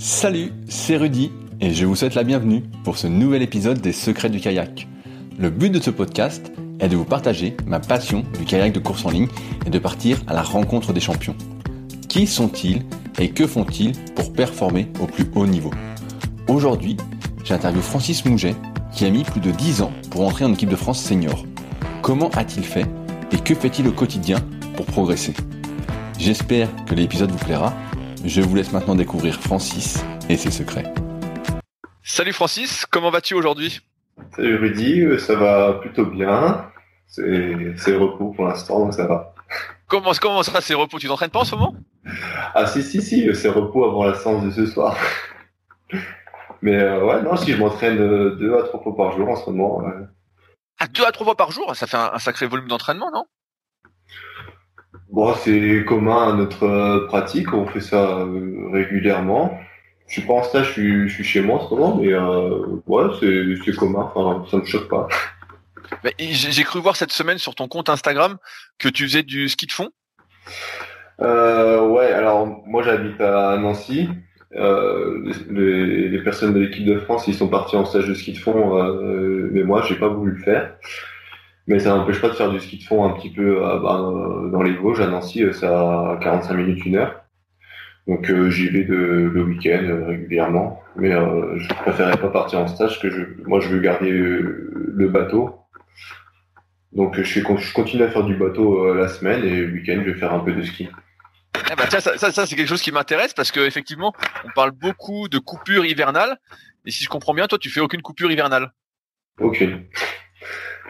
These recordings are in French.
Salut, c'est Rudy et je vous souhaite la bienvenue pour ce nouvel épisode des Secrets du kayak. Le but de ce podcast est de vous partager ma passion du kayak de course en ligne et de partir à la rencontre des champions. Qui sont-ils et que font-ils pour performer au plus haut niveau? Aujourd'hui, j'interviewe Francis Mouget qui a mis plus de 10 ans pour entrer en équipe de France senior. Comment a-t-il fait et que fait-il au quotidien pour progresser? J'espère que l'épisode vous plaira. Je vous laisse maintenant découvrir Francis et ses secrets. Salut Francis, comment vas-tu aujourd'hui? Salut Rudy, euh, ça va plutôt bien. C'est repos pour l'instant, donc ça va. Comment, comment sera ces repos? Tu t'entraînes pas en ce moment? Ah si, si, si, c'est repos avant la séance de ce soir. Mais euh, ouais, non, si je m'entraîne euh, deux à trois fois par jour en ce moment. ouais. À deux à trois fois par jour, ça fait un, un sacré volume d'entraînement, non? Bon, c'est commun à notre euh, pratique, on fait ça euh, régulièrement. Je suis pas en stage, je suis, je suis chez moi en ce moment, mais euh, ouais, c'est commun, enfin, ça me choque pas. J'ai j'ai cru voir cette semaine sur ton compte Instagram que tu faisais du ski de fond. Euh, ouais, alors moi j'habite à Nancy. Euh, les, les personnes de l'équipe de France, ils sont partis en stage de ski de fond, euh, mais moi j'ai pas voulu le faire. Mais ça n'empêche pas de faire du ski de fond un petit peu euh, bah, euh, dans les Vosges. À Nancy, euh, c'est à 45 minutes, une heure. Donc euh, j'y vais de, le week-end euh, régulièrement. Mais euh, je préférais pas partir en stage, parce que je, moi je veux garder euh, le bateau. Donc je, continue à faire du bateau euh, la semaine et le week-end je vais faire un peu de ski. Eh ben, tiens, ça, ça, ça, c'est quelque chose qui m'intéresse parce que effectivement, on parle beaucoup de coupure hivernale. Et si je comprends bien, toi, tu fais aucune coupure hivernale. Aucune.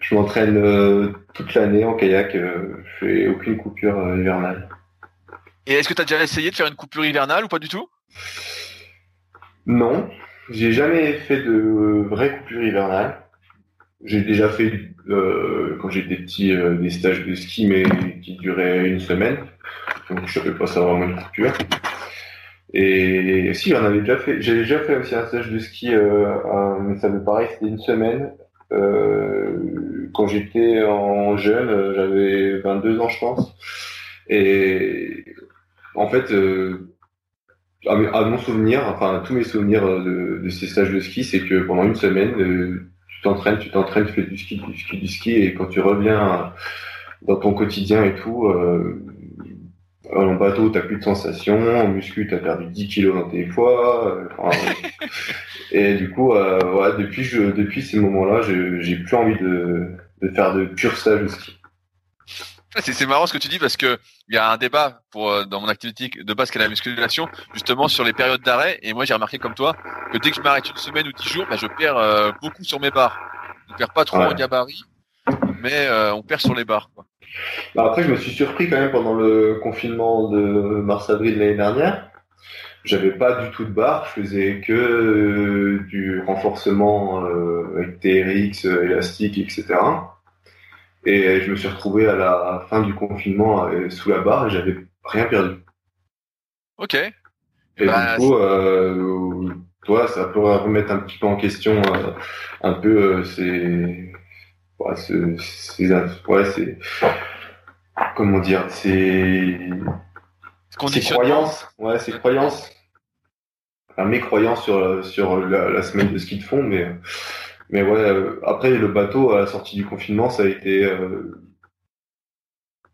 Je m'entraîne euh, toute l'année en kayak. euh, je fais aucune coupure euh, hivernale. Et est-ce que tu as déjà essayé de faire une coupure hivernale ou pas du tout? Non, j'ai jamais fait de vraie coupure hivernale. J'ai déjà fait euh, quand j'étais petit euh, des stages de ski mais qui duraient une semaine. Donc je savais pas ça vraiment une coupure. Et si j'en avais déjà fait, j'ai déjà fait aussi un stage de ski, euh, mais ça me paraît c'était une semaine. Euh, quand j'étais en jeune, j'avais 22 ans je pense. Et en fait, euh, à, mon souvenir, enfin tous mes souvenirs de, ces stages de ski, c'est que pendant une semaine, euh, tu t'entraînes, tu t'entraînes, tu fais du ski, du ski, du ski, et quand tu reviens dans ton quotidien et tout, en bateau, t'as plus de sensations, en muscu, t'as perdu 10 kilos dans tes poids, et du coup, euh, ouais, depuis, je, depuis ces moments-là, j'ai plus envie de, de faire de pur stage de ski. C'est marrant ce que tu dis parce que il y a un débat pour euh, dans mon activité de base qui est la musculation justement sur les périodes d'arrêt et moi j'ai remarqué comme toi que dès que je m'arrête une semaine ou dix jours, bah, je perds euh, beaucoup sur mes barres. Je perds pas trop Ouais. en gabarit, mais euh, on perd sur les barres. Quoi. Bah, après, je me suis surpris quand même pendant le confinement de mars-avril de l'année dernière. J'avais pas du tout de barre, je faisais que euh, du renforcement euh, avec TRX, euh, élastique, etc. Et je me suis retrouvé à la fin du confinement euh, sous la barre et j'avais rien perdu. Ok. Et Bah, du coup, euh, toi, ça peut remettre un petit peu en question euh, un peu euh, ces, ouais, ce- ces, ouais, ces, comment dire, ces, ces Conditionnement. croyances, ouais, ces croyances, enfin, mes croyances sur sur la, la semaine de ski de fond, mais mais ouais, euh, après le bateau à la sortie du confinement, ça a été euh,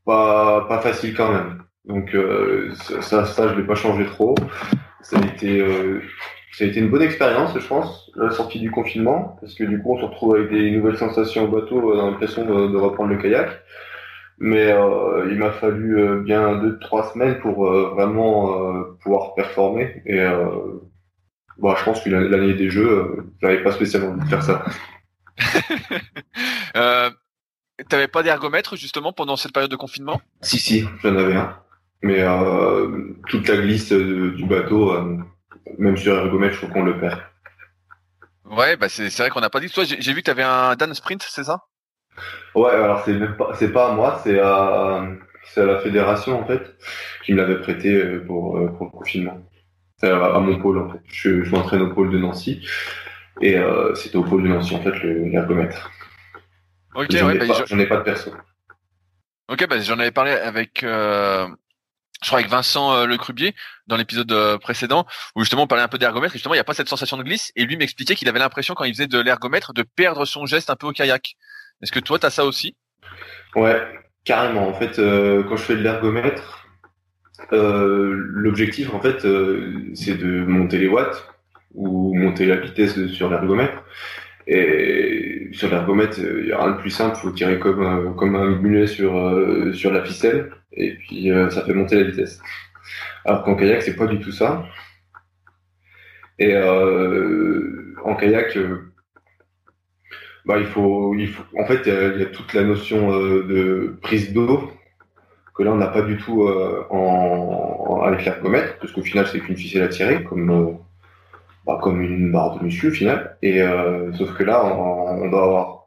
pas pas facile quand même. Donc euh, ça, ça, je l'ai pas changé trop. Ça a été euh, ça a été une bonne expérience, je pense, la sortie du confinement, parce que du coup on se retrouve avec des nouvelles sensations au bateau, euh, dans l'impression de, de reprendre le kayak. Mais euh, il m'a fallu euh, bien deux trois semaines pour euh, vraiment euh, pouvoir performer. Et euh, bah, je pense que l'année des jeux, euh, j'avais pas spécialement envie de faire ça. Euh, T'avais pas d'ergomètre justement pendant cette période de confinement? Si si, j'en avais un. Mais euh, toute la glisse du bateau, même sur ergomètre, je trouve qu'on le perd. Ouais, bah c'est vrai qu'on n'a pas dit. Toi, j'ai vu que t'avais un Dan Sprint, c'est ça? Ouais, alors c'est même pas, c'est pas à moi, c'est à, la fédération en fait, qui me l'avait prêté euh, pour, euh, pour le confinement. C'est à, à mon pôle en fait. Je, je m'entraîne au pôle de Nancy et euh, c'était au pôle de Nancy en fait le- l'ergomètre. Ok, J'en ouais, ai bah, je- j'en ai pas de perso. ok, bah, j'en avais parlé avec euh, je crois avec Vincent Le Crubier dans l'épisode précédent où justement on parlait un peu d'ergomètre et justement il n'y a pas cette sensation de glisse et lui m'expliquait qu'il avait l'impression quand il faisait de l'ergomètre de perdre son geste un peu au kayak. Est-ce que toi tu as ça aussi? Ouais, carrément. En fait, quand je fais de l'ergomètre, l'objectif en fait c'est de monter les watts ou monter la vitesse sur l'ergomètre. Et sur l'ergomètre, il y a rien de plus simple, faut tirer comme comme un mulet sur, euh, sur la ficelle, et puis euh, ça fait monter la vitesse. Alors qu'en kayak, c'est pas du tout ça. Et euh, en kayak, bah, il faut, il faut, en fait, il y, a toute la notion de prise d'eau que là, on n'a pas du tout en, avec l'ergomètre, parce qu'au final, c'est qu'une ficelle à tirer, comme bah, comme une barre de muscu au final. Et euh, sauf que là, on, doit avoir,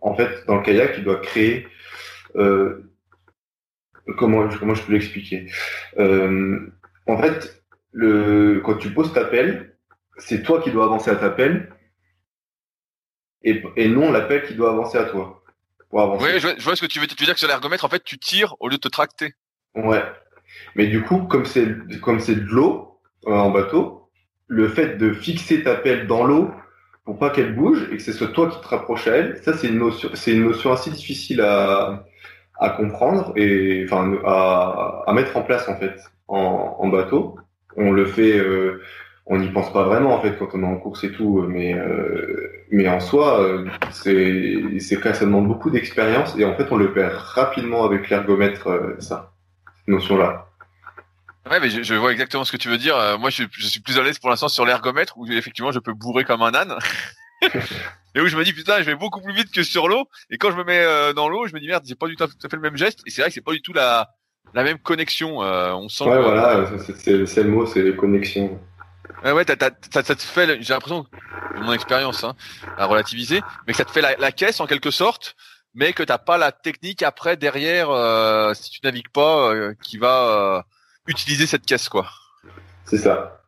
en fait, dans le kayak, il doit créer. Euh, comment comment je peux l'expliquer? Euh, En fait, le quand tu poses ta pelle, c'est toi qui dois avancer à ta pelle et, et non la pelle qui doit avancer à toi. Pour avancer. Oui, je vois, je vois, ce que tu veux, tu veux dire que sur l'ergomètre, en fait, tu tires au lieu de te tracter. Ouais. Mais du coup, comme c'est comme c'est de l'eau euh, en bateau, le fait de fixer ta pelle dans l'eau pour pas qu'elle bouge et que c'est toi qui te rapproches à elle, ça c'est une notion, c'est une notion assez difficile à, à comprendre et enfin à, à mettre en place en fait en, en bateau. On le fait, euh, on n'y pense pas vraiment en fait quand on est en course et tout, mais euh, mais en soi euh, c'est ça demande beaucoup d'expérience et en fait on le perd rapidement avec l'ergomètre ça cette notion là. Ouais, mais je, vois exactement ce que tu veux dire. Euh, moi, je, je, suis plus à l'aise pour l'instant sur l'ergomètre où effectivement je peux bourrer comme un âne. et où je me dis putain, je vais beaucoup plus vite que sur l'eau. Et quand je me mets euh, dans l'eau, je me dis merde, j'ai pas du tout, fait le même geste. Et c'est vrai que c'est pas du tout la la même connexion. Euh, on sent. Ouais, voilà, c'est le mot, c'est les connexions. Ouais, ouais, ça te fait, j'ai l'impression, de mon expérience, hein, à relativiser, mais que ça te fait la, la caisse en quelque sorte, mais que t'as pas la technique après derrière, si tu navigues pas, qui va utiliser cette caisse, quoi. C'est ça.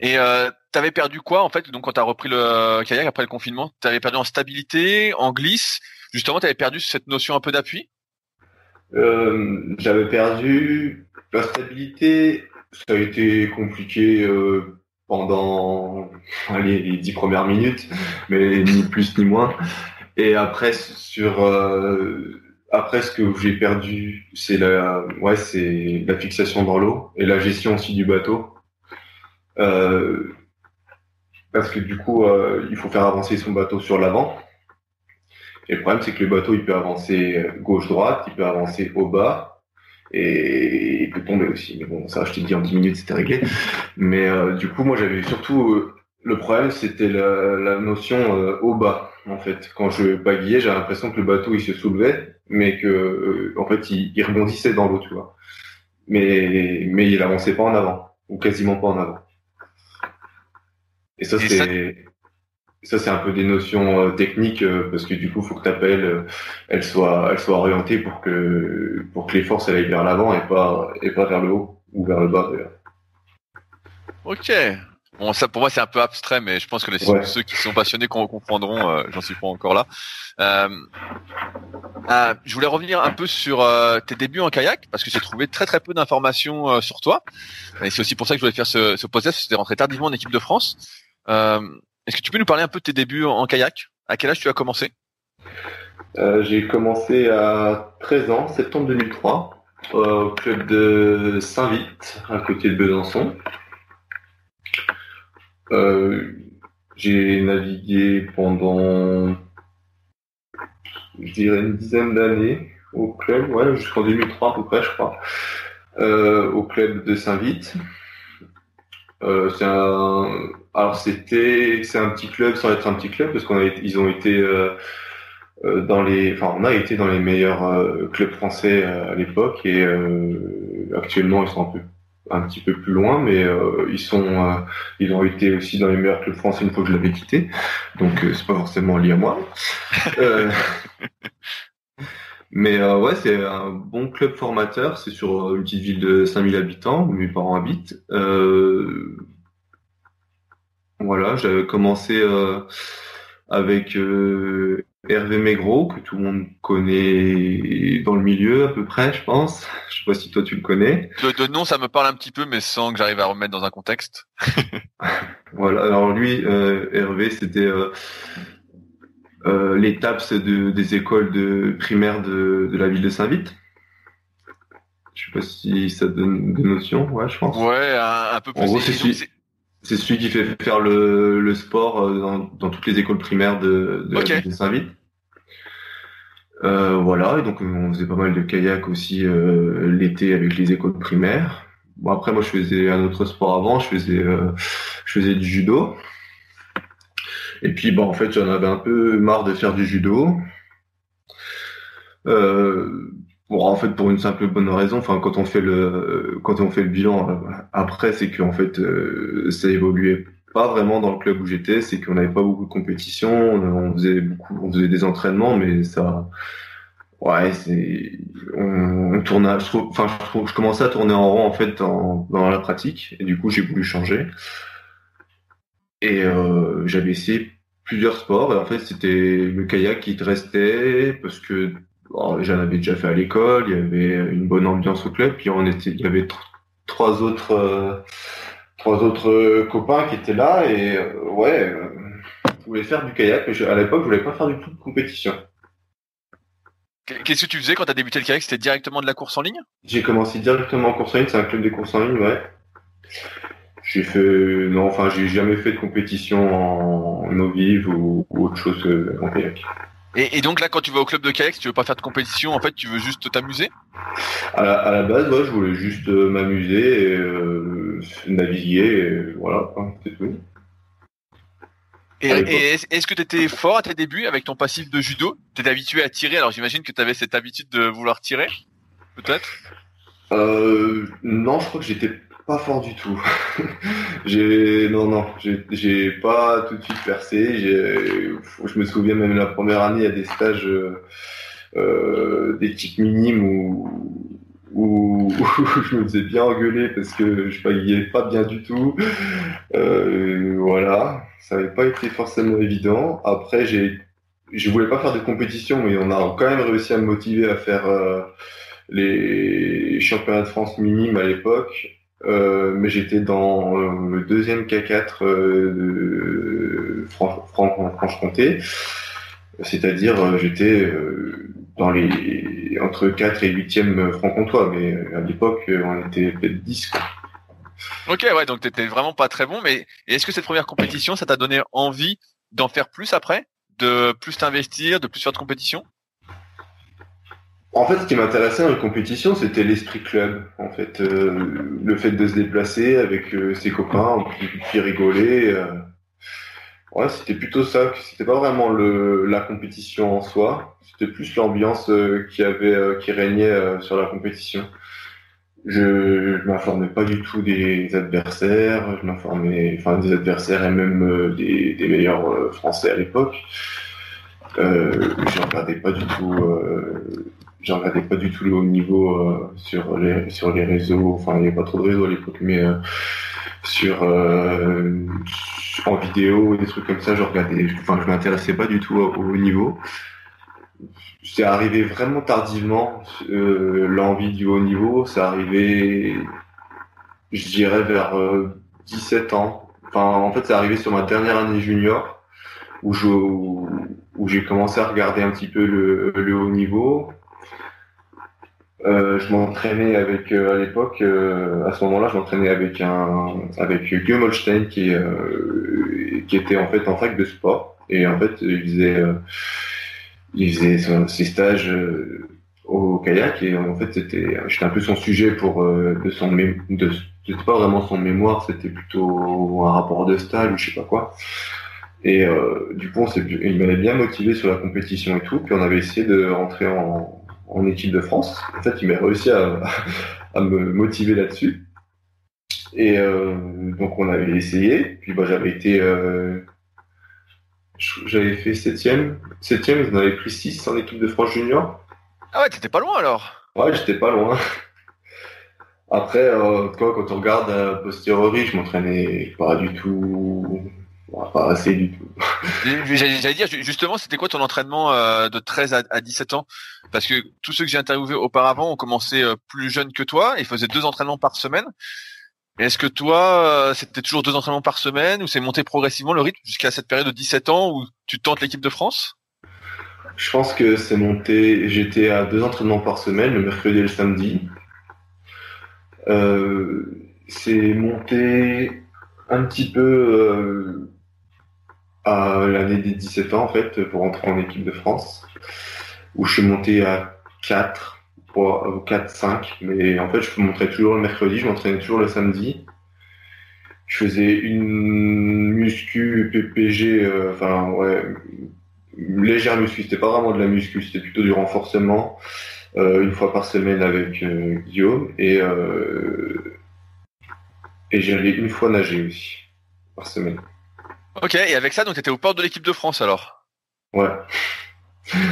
Et euh, t'avais perdu quoi en fait Donc quand t'as repris le kayak après le confinement, t'avais perdu en stabilité, en glisse? Justement, t'avais perdu cette notion un peu d'appui? Euh, j'avais perdu la stabilité. Ça a été compliqué euh, pendant les dix premières minutes, mais ni plus ni moins. Et après sur euh, après, ce que j'ai perdu, c'est la, ouais, c'est la fixation dans l'eau et la gestion aussi du bateau. Euh, parce que du coup, euh, il faut faire avancer son bateau sur l'avant. Et le problème, c'est que le bateau, il peut avancer gauche-droite, il peut avancer au bas, et il peut tomber aussi. Mais bon, ça, je t'ai dit en 10 minutes, c'était réglé. Mais euh, du coup, moi, j'avais surtout le problème, c'était la, notion au bas. En fait, quand je pagayais, j'avais l'impression que le bateau, il se soulevait mais que euh, en fait il, rebondissait dans l'eau, tu vois. Mais mais il avançait pas en avant ou quasiment pas en avant. Et ça c'est ça, c'est un peu des notions euh, techniques euh, parce que du coup faut que ta pelle elle soit elle soit orientée pour que pour que les forces elles aillent vers l'avant et pas et pas vers le haut ou vers le bas d'ailleurs. Ok, Bon, ça pour moi c'est un peu abstrait, mais je pense que les, ceux qui sont passionnés comprendront. Euh, J'en suis pas encore là. Euh, euh, je voulais revenir un peu sur euh, tes débuts en kayak parce que j'ai trouvé très très peu d'informations euh, sur toi. Et c'est aussi pour ça que je voulais faire ce, ce podcast. C'était rentré tardivement en équipe de France. Est-ce que tu peux nous parler un peu de tes débuts en, kayak? À quel âge tu as commencé? J'ai commencé à 13 ans, septembre 2003, au club de Saint-Vite, à côté de Besançon. Euh, j'ai navigué pendant, je dirais, une dizaine d'années au club, ouais, jusqu'en 2003 à peu près, je crois, euh, au club de Saint-Vite. Euh, c'est un, alors c'était, c'est un petit club sans être un petit club parce qu'on a, ont été euh, euh, dans les, enfin, on a été dans les meilleurs clubs français à l'époque et actuellement ils sont un peu un petit peu plus loin, mais ils sont, ils ont été aussi dans les meilleurs clubs français une fois que je l'avais quitté, donc c'est pas forcément lié à moi. mais ouais, c'est un bon club formateur. C'est sur une petite ville de 5000 habitants où mes parents habitent. voilà, j'avais commencé avec Hervé Maigreau, que tout le monde connaît dans le milieu à peu près, je pense. Je sais pas si toi tu le connais. De, nom, ça me parle un petit peu, mais sans que j'arrive à remettre dans un contexte. voilà. Alors lui, euh, Hervé, c'était euh, euh, l'étape des écoles de primaires de, la ville de Saint-Vite. Je sais pas si ça donne des notions, ouais, je pense. Ouais, un, peu plus. En gros, c'est c'est celui qui fait faire le, le sport euh, dans, dans, toutes les écoles primaires de, de, Saint-Vite. Euh, voilà, et donc on faisait pas mal de kayak aussi euh, l'été avec les écoles primaires. Bon après moi je faisais un autre sport avant, je faisais euh, je faisais du judo. Et puis bon en fait j'en avais un peu marre de faire du judo. Euh, Bon, en fait, pour une simple bonne raison, enfin, quand on fait le, quand on fait le bilan euh, après, c'est qu'en fait, euh, ça évoluait pas vraiment dans le club où j'étais, c'est qu'on n'avait pas beaucoup de compétition, on faisait beaucoup, on faisait des entraînements, mais ça, ouais, c'est, on, on je trouve, enfin, je, je, commençais à tourner en rond en fait dans, dans la pratique, et du coup, j'ai voulu changer. Et euh, j'avais essayé plusieurs sports, et en fait, c'était le kayak qui te restait parce que j'en avais déjà fait à l'école, il y avait une bonne ambiance au club, puis on était, il y avait trois autres, euh, trois autres copains qui étaient là et euh, ouais, euh, je voulais faire du kayak, mais à l'époque je voulais pas faire du tout de compétition. Qu'est-ce que tu faisais quand tu as débuté le kayak? C'était directement de la course en ligne? J'ai commencé directement en course en ligne, c'est un club de course en ligne, ouais. J'ai fait non, enfin j'ai jamais fait de compétition en eau vive ou, ou autre chose qu'en kayak. Et, donc là, quand tu vas au club de kayak, tu veux pas faire de compétition, en fait, tu veux juste t'amuser? À, la, base, moi, je voulais juste euh, m'amuser, et, euh, naviguer, et voilà, c'est tout. Et, est-ce que tu étais fort à tes débuts avec ton passif de judo? Tu étais habitué à tirer, alors j'imagine que tu avais cette habitude de vouloir tirer, peut-être? Euh, Non, je crois que j'étais pas fort du tout. j'ai non non, j'ai pas tout de suite percé. Je me souviens même la première année, a des stages euh, euh d'éthique minime où, où, je me faisais bien engueuler parce que je payais pas bien du tout. Euh, voilà, ça n'avait pas été forcément évident. Après, j'ai je voulais pas faire de compétition, mais on a quand même réussi à me motiver à faire euh, les championnats de France minimes à l'époque. Euh, mais j'étais dans euh, le deuxième K4 euh, de Franche-Comté, c'est-à-dire j'étais dans les entre 4 et 8e franc-comtois, mais à l'époque on était peut-être 10 quoi. Ok, ouais, donc t'étais vraiment pas très bon, mais est-ce que cette première compétition, ça t'a donné envie d'en faire plus après, de plus t'investir, de plus faire de compétition? En fait, ce qui m'intéressait la compétition, c'était l'esprit club. En fait, euh, le fait de se déplacer avec euh, ses copains, puis, rigoler. Euh, ouais, c'était plutôt ça. C'était pas vraiment le, la compétition en soi. C'était plus l'ambiance qui avait, qui régnait sur la compétition. Je, je m'informais pas du tout des adversaires. Je m'informais, enfin, des adversaires et même des, des meilleurs Français à l'époque. Euh, je regardais pas du tout j'en regardais pas du tout le haut niveau euh, sur les sur les réseaux. Enfin, il n'y avait pas trop de réseaux à l'époque, mais euh, sur euh, en vidéo des trucs comme ça, je regardais. Enfin, je m'intéressais pas du tout au, haut niveau. C'est arrivé vraiment tardivement l'envie du haut niveau. C'est arrivé, je dirais vers 17 ans. Enfin, en fait, c'est arrivé sur ma dernière année junior où je où j'ai commencé à regarder un petit peu le, le haut niveau euh, je m'entraînais avec euh, à l'époque, euh, à ce moment-là, je m'entraînais avec un avec Guillaume Holstein qui qui était en fait en fac de sport. Et en fait il faisait il faisait ses stages au kayak. Et en fait c'était j'étais un peu son sujet pour de son de c'était pas vraiment son mémoire c'était plutôt un rapport de stage ou je sais pas quoi. Et du coup on il m'avait bien motivé sur la compétition et tout. Puis on avait essayé de rentrer en en équipe de France. En fait, il m'a réussi à, à, me motiver là-dessus. Et euh, donc on avait essayé. Puis bah, j'avais été, euh, j'avais fait septième, septième. J'en avais pris six en équipe de France junior. Ah ouais, t'étais pas loin alors. Ouais, j'étais pas loin. Après, euh, quand on regarde a posteriori, je m'entraînais pas du tout pas assez du tout. J'allais dire, justement, c'était quoi ton entraînement euh, de 13 à 17 ans? Parce que tous ceux que j'ai interviewés auparavant ont commencé euh, plus jeunes que toi et faisaient deux entraînements par semaine. Est-ce que toi, euh, c'était toujours deux entraînements par semaine ou c'est monté progressivement le rythme jusqu'à cette période de 17 ans où tu tentes l'équipe de France? Je pense que c'est monté, j'étais à deux entraînements par semaine, le mercredi et le samedi. c'est monté un petit peu à l'année des 17 ans, en fait, pour entrer en équipe de France, où je suis monté à 4, ou 4, 5, mais en fait, je montrais toujours le mercredi, je m'entraînais toujours le samedi. Je faisais une muscu PPG, euh, enfin, ouais, légère muscu, c'était pas vraiment de la muscu, c'était plutôt du renforcement, euh, une fois par semaine avec euh, Guillaume, et, et j'allais une fois nager aussi, par semaine. Ok, et avec ça, donc étais au port de l'équipe de France alors? Ouais.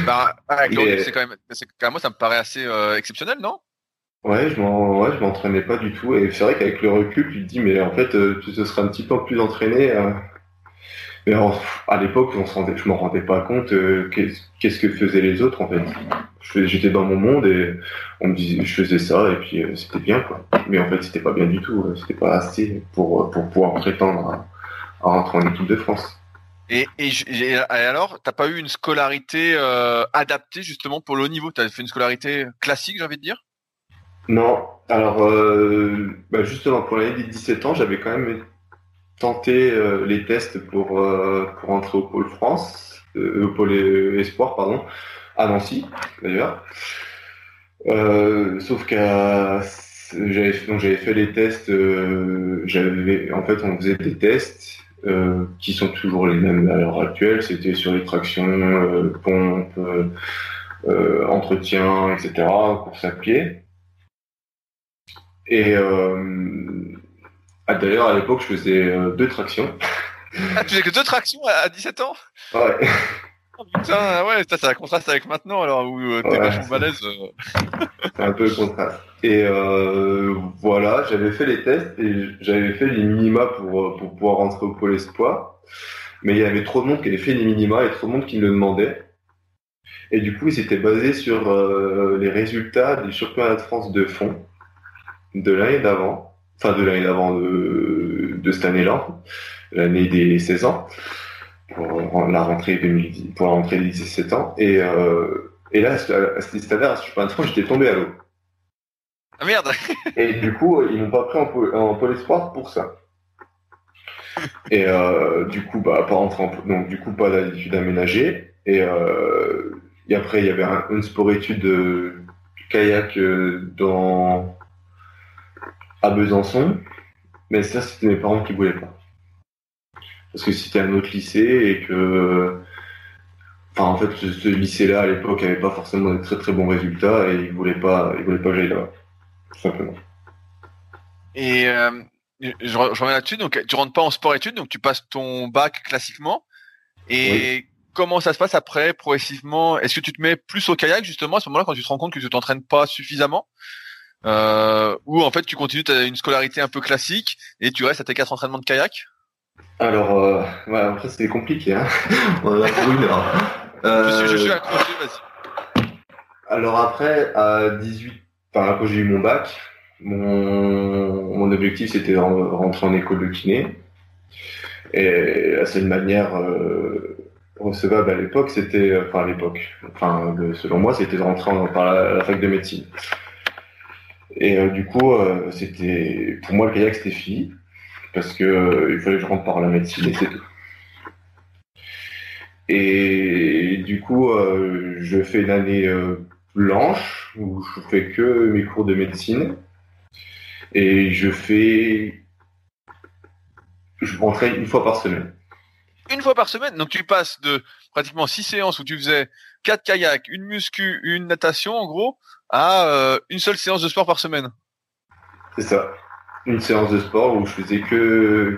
Bah, avec c'est quand même, c'est quand même, moi, ça me paraît assez euh, exceptionnel, non? Ouais, je m'en, ouais, je m'entraînais pas du tout, et c'est vrai qu'avec le recul, tu te dis, mais en fait, euh, tu te serais un petit peu plus entraîné. Euh. Mais à l'époque, on se rendait, je m'en rendais pas compte qu'est-ce que faisaient les autres en fait. J'étais dans mon monde et on me disait, je faisais ça et puis c'était bien quoi. Mais en fait, c'était pas bien du tout. C'était pas assez pour pour pouvoir prétendre à, en rentrant en équipe de France. Et, et, alors, t'as pas eu une scolarité euh, adaptée justement pour le haut niveau? T'as fait une scolarité classique, j'ai envie de dire? Non. Alors, euh, bah, justement, pour l'année des 17 ans, j'avais quand même tenté euh, les tests pour, pour entrer au pôle France, au pôle espoir, pardon, à Nancy, d'ailleurs. sauf qu'à j'avais j'avais fait les tests j'avais en fait on faisait des tests euh, qui sont toujours les mêmes à l'heure actuelle. C'était sur les tractions, euh, pompes, euh, entretien, etc., course à pied. Et ah, d'ailleurs, à l'époque, je faisais deux tractions. Ah, tu faisais que deux tractions à 17 ans? Ouais. Putain, ouais, ça, ça contraste avec maintenant, alors, où t'es ouais, vachement balèze. C'est un peu le contraste. Et euh, voilà, j'avais fait les tests et j'avais fait les minima pour, pour pouvoir rentrer au pôle espoir. Mais il y avait trop de monde qui avait fait les minima et trop de monde qui me le demandait. Et du coup, ils s'étaient basés sur euh, les résultats des championnats de France de fond de l'année d'avant, enfin de l'année d'avant de, de cette année-là, l'année des 16 ans, pour la rentrée 2010, pour la rentrée des 17 ans. Et, euh, et là, à ce stade-là, à ce championnat de France, j'étais tombé à l'eau. Ah merde Et du coup, ils m'ont pas pris en pôle, en pôle espoir pour ça. Et euh, du coup, bah, pas rentrer en donc du coup pas d'habitude aménagée. Et, euh, et après, il y avait un, une sport étude de kayak euh, dans à Besançon, mais ça c'était mes parents qui voulaient pas. Parce que c'était un autre lycée et que Enfin, en fait, ce, lycée-là, à l'époque, avait pas forcément de très très bons résultats et ils voulaient pas, ils voulaient pas que j'aille là-bas simplement. Et euh, je, reviens là-dessus. Donc, tu rentres pas en sport-études, donc tu passes ton bac classiquement. Et comment ça se passe après, progressivement? Est-ce que tu te mets plus au kayak justement à ce moment-là quand tu te rends compte que tu t'entraînes pas suffisamment? Euh, Ou en fait tu continues as une scolarité un peu classique et tu restes à tes quatre entraînements de kayak? Alors, euh, ouais, après c'est compliqué. Hein On a pour une heure. Je, suis, je suis accroché, vas-y. Alors après, à 18 Enfin, quand j'ai eu mon bac, mon, mon objectif c'était de rentrer en école de kiné. Et la seule manière euh, recevable à l'époque, c'était, enfin à l'époque, enfin selon moi, c'était de rentrer en, par la, fac de médecine. Et euh, du coup, euh, c'était, pour moi le kayak c'était fini parce que il fallait que je rentre par la médecine et c'est tout. Et du coup, je fais une année blanche où je fais que mes cours de médecine et je fais je m'entraîne une fois par semaine. Une fois par semaine, donc tu passes de pratiquement six séances où tu faisais quatre kayaks, une muscu, une natation en gros, à euh, une seule séance de sport par semaine. C'est ça, une séance de sport où je faisais que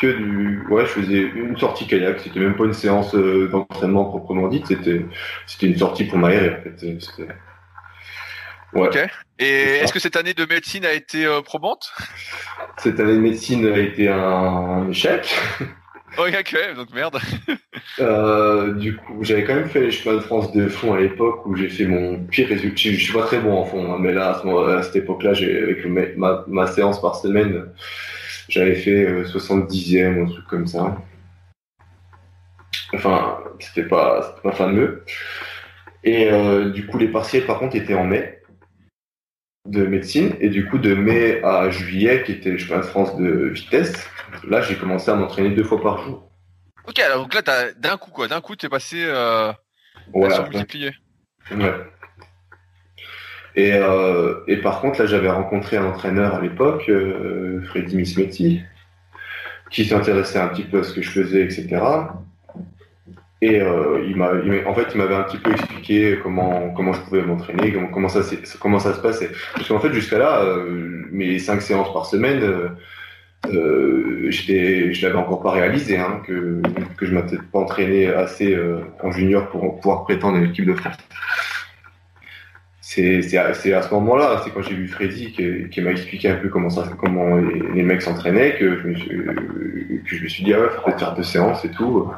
que du ouais je faisais une sortie kayak. C'était même pas une séance euh, d'entraînement proprement dite. C'était c'était une sortie pour m'aérer en fait. Ouais. ok. Et est-ce que cette année de médecine a été euh, probante? Cette année de médecine a été un, échec ok, okay, donc merde. Euh, du coup, j'avais quand même fait les chemins de France de fond à l'époque où j'ai fait mon pire résultat. Je suis pas très bon en fond, hein, mais là, à, cette époque-là, avec ma, séance par semaine, j'avais fait 70e ou un truc comme ça. Enfin, c'était pas, pas fameux. Et euh, du coup, les partiels, par contre, étaient en mai de médecine. Et du coup, de mai à juillet, qui était je de France de vitesse, là, j'ai commencé à m'entraîner deux fois par jour. Ok, alors donc là, t'as d'un coup, quoi. D'un coup, t'es passé euh, multiplié. Ouais. Et, euh, et par contre, là, j'avais rencontré un entraîneur à l'époque, euh, Freddy Mismetti, qui s'intéressait un petit peu à ce que je faisais, etc. Et euh, il m'a, en fait, il m'avait un petit peu expliqué comment comment je pouvais m'entraîner, comment, comment ça comment ça se passait. Parce qu'en fait, jusqu'à là, euh, mes cinq séances par semaine, euh, euh je l'avais encore pas réalisé, hein, que que je m'étais pas entraîné assez en junior pour pouvoir prétendre à l'équipe de France c'est à, à, ce moment-là, c'est quand j'ai vu Freddy qui, m'a expliqué un peu comment les, mecs s'entraînaient, que je me suis, dit ah ouais, faut peut-être faire deux séances et tout.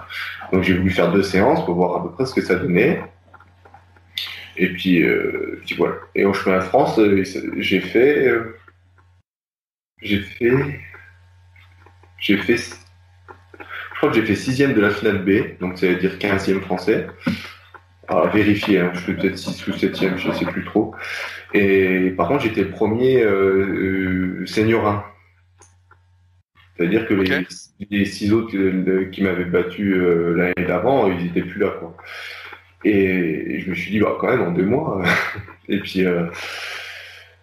Donc j'ai voulu faire deux séances pour voir à peu près ce que ça donnait. Et puis, euh, voilà. Et au chemin de France, euh, j'ai fait, euh, j'ai fait, j'ai fait, je crois que j'ai fait sixième de la finale B, donc ça veut dire quinzième français à vérifier, hein. je suis peut-être 6 ou 7 je ne sais plus trop. Et par contre, j'étais premier euh, euh, senior 1. C'est-à-dire que les, les, six autres euh, qui m'avaient battu euh, l'année d'avant, ils étaient plus là. Quoi. Et, je me suis dit, bah, quand même, en deux mois. et puis,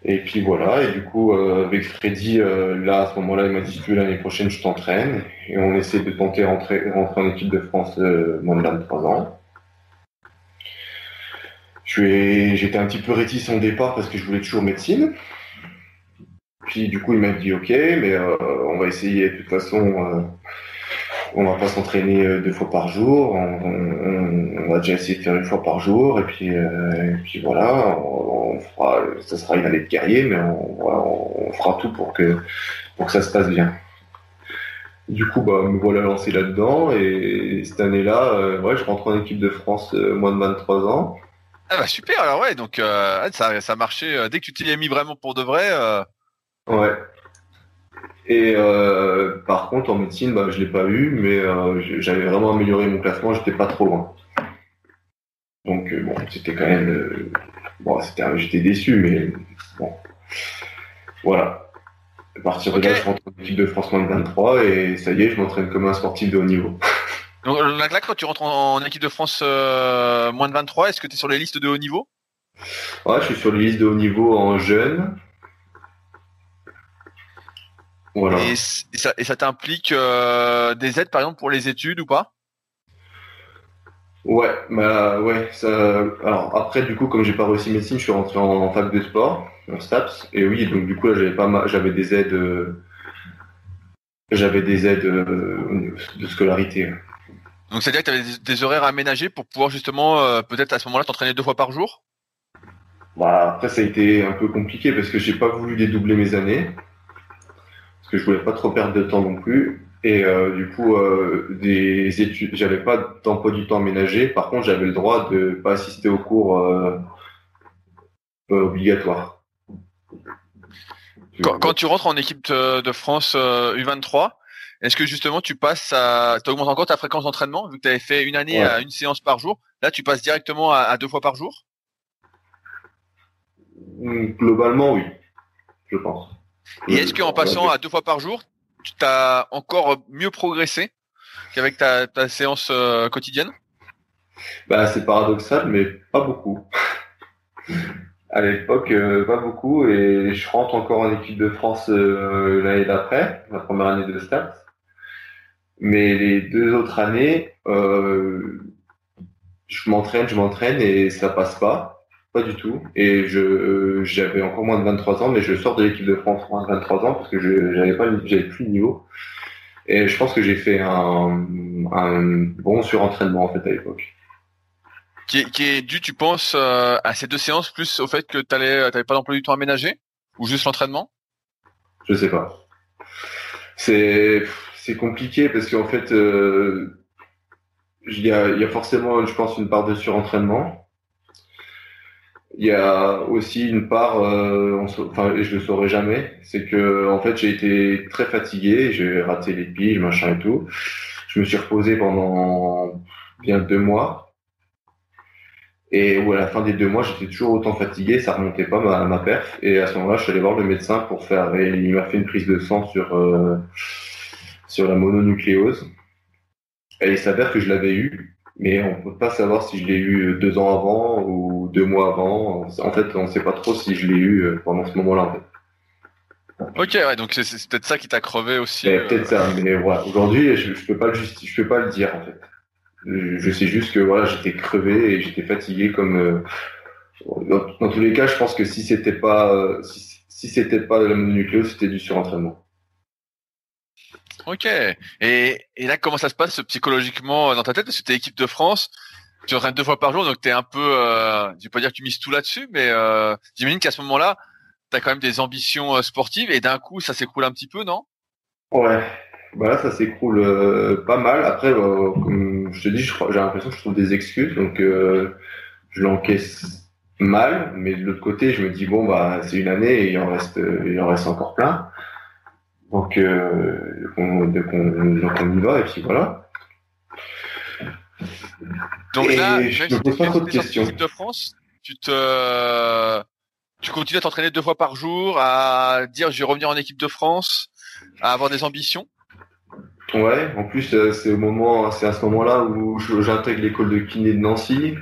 et puis voilà. Et du coup, avec Freddy, là, à ce moment-là, il m'a dit, tu l'année prochaine, je t'entraîne. Et on essaie de tenter rentrer, rentrer en équipe de France moins de 23 ans. J'étais un petit peu réticent au départ parce que je voulais toujours médecine. Puis du coup, il m'a dit ok, mais euh, on va essayer de toute façon. Euh, on va pas s'entraîner euh, deux fois par jour. On, va déjà essayer de faire une fois par jour. Et puis, puis voilà. Ça sera une année de guerrier, mais on, fera tout pour que pour que ça se passe bien. Du coup, bah, me voilà lancé là-dedans. Et cette année-là, ouais, je rentre en équipe de France moins de 23 ans. Ah bah super, alors ouais, donc euh, ça, ça marchait euh, dès que tu t'y es mis vraiment pour de vrai. Euh... Ouais. Et euh, par contre, en médecine, bah, je l'ai pas eu, mais euh, j'avais vraiment amélioré mon classement, j'étais pas trop loin. Donc bon, c'était quand même, bon, c'était, j'étais déçu, mais bon, voilà. À partir de là, je rentre en équipe de France moins de 23 et ça y est, je m'entraîne comme un sportif de haut niveau. Donc là, quand tu rentres en, équipe de France euh, moins de 23, est-ce que tu es sur les listes de haut niveau? Ouais, je suis sur les listes de haut niveau en jeune. Voilà. Et, ça, t'implique euh, des aides, par exemple, pour les études ou pas? Ouais, bah ouais. Ça... Alors après, du coup, comme j'ai pas réussi médecine, je suis rentré en, fac de sport, en STAPS. Et oui, donc du coup, là, j'avais pas j'avais des aides, euh, j'avais des aides de scolarité. Donc c'est-à-dire que tu avais des, horaires aménagés pour pouvoir justement euh, peut-être à ce moment-là t'entraîner deux fois par jour? Bah, Après ça a été un peu compliqué parce que j'ai pas voulu dédoubler mes années. Parce que je voulais pas trop perdre de temps non plus. Et euh, du coup, euh, des études, j'avais pas d'emploi du temps aménagé. Par contre, j'avais le droit de pas assister aux cours obligatoires. Quand, quand, tu rentres en équipe de France U23, est-ce que justement tu passes à, tu augmentes encore ta fréquence d'entraînement vu que tu avais fait une année à une séance par jour? Là, tu passes directement à, deux fois par jour? Hmm, globalement, oui, je pense. Et est-ce qu'en passant à deux fois par jour, tu as encore mieux progressé qu'avec ta, séance euh, quotidienne? Bah, c'est paradoxal, mais pas beaucoup. à l'époque, euh, pas beaucoup, et je rentre encore en équipe de France euh, l'année d'après, ma première année de start. Mais les deux autres années, euh, je m'entraîne, je m'entraîne et ça passe pas, pas du tout. Et je j'avais encore moins de 23 ans, mais je sors de l'équipe de France moins de 23 ans parce que je j'avais pas j'avais plus de niveau. Et je pense que j'ai fait un, un bon surentraînement en fait à l'époque. Qui est, qui est dû, tu penses, euh, à ces deux séances plus au fait que tu t'avais pas d'emploi du temps aménagé? Ou juste l'entraînement? Je sais pas. C'est c'est compliqué parce qu'en fait, euh, il y, a, y a forcément, je pense, une part de surentraînement. Il y a aussi une part, euh, enfin, je le saurais jamais, c'est que en fait, j'ai été très fatigué, j'ai raté les piges, machin et tout. Je me suis reposé pendant bien deux mois. Et où à la fin des deux mois, j'étais toujours autant fatigué, ça remontait pas ma, ma perf. Et à ce moment-là, je suis allé voir le médecin pour faire, et il m'a fait une prise de sang sur euh, sur la mononucléose. Et il s'avère que je l'avais eu, mais on peut pas savoir si je l'ai eu deux ans avant ou deux mois avant. En fait, on sait pas trop si je l'ai eu euh, pendant ce moment-là. En fait. Ok, ouais, donc c'est peut-être ça qui t'a crevé aussi. Euh... Peut-être ça, mais voilà. Aujourd'hui, je, je peux pas le justifier, je peux pas le dire en fait. Je sais juste que voilà, j'étais crevé et j'étais fatigué comme. Euh, dans, dans, tous les cas, je pense que si c'était pas euh, si, si c'était pas de la mononucléose, c'était du surentraînement. Ok. Et, et là, comment ça se passe psychologiquement dans ta tête? Parce que tu es équipe de France, tu entraînes deux fois par jour, donc tu es un peu, euh, je vais pas dire que tu mises tout là-dessus, mais euh, j'imagine qu'à ce moment-là, tu as quand même des ambitions euh, sportives et d'un coup, ça s'écroule un petit peu, non? Ouais. Bah là, ça s'écroule euh, pas mal. Après, euh, comme je te dis, j'ai l'impression que je trouve des excuses, donc euh, je l'encaisse mal. Mais de l'autre côté, je me dis bon bah c'est une année et il en reste, il en reste encore plein. Donc, euh, on, donc, on, donc on y va et puis voilà. Donc et là, je me pose pas trop de questions. de France, tu te, tu continues à t'entraîner deux fois par jour, à dire je vais revenir en équipe de France, à avoir des ambitions? Ouais, en plus c'est au moment, c'est à ce moment-là où j'intègre l'école de kiné de Nancy.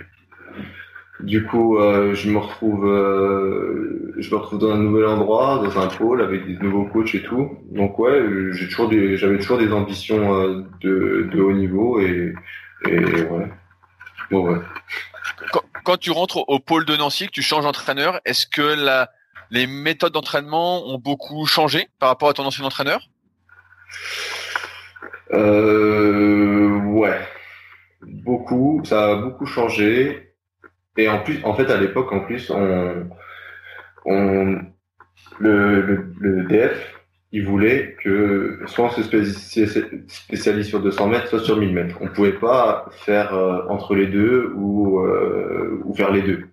Du coup, euh, je me retrouve, euh, je me retrouve dans un nouvel endroit, dans un pôle avec des nouveaux coachs et tout. Donc ouais, j'ai toujours des, j'avais toujours des ambitions euh, de, de haut niveau et, et ouais. Bon ouais. Quand, quand, tu rentres au pôle de Nancy, que tu changes d'entraîneur, est-ce que la, les méthodes d'entraînement ont beaucoup changé par rapport à ton ancien entraîneur? Euh, Ouais, beaucoup. Ça a beaucoup changé. Et en plus, en fait, à l'époque, en plus, on, on, le, le, le, DF, il voulait que soit on se spécialise sur 200 mètres, soit sur 1000 mètres. On pouvait pas faire euh, entre les deux ou, euh, ou faire les deux.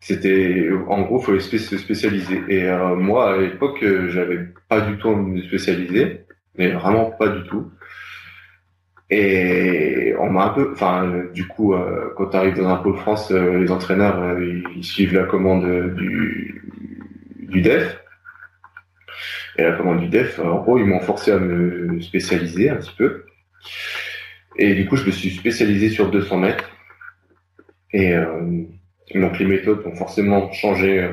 C'était, en gros, il fallait se spécialiser. Et euh, moi, à l'époque, j'avais pas du tout envie de spécialiser, mais vraiment pas du tout. Et on m'a un peu, enfin, du coup, euh, quand tu arrives dans un pôle France, euh, les entraîneurs, euh, ils suivent la commande du, du DEF. Et la commande du DEF, en gros, ils m'ont forcé à me spécialiser un petit peu. Et du coup, je me suis spécialisé sur 200 mètres. Et donc les méthodes ont forcément changé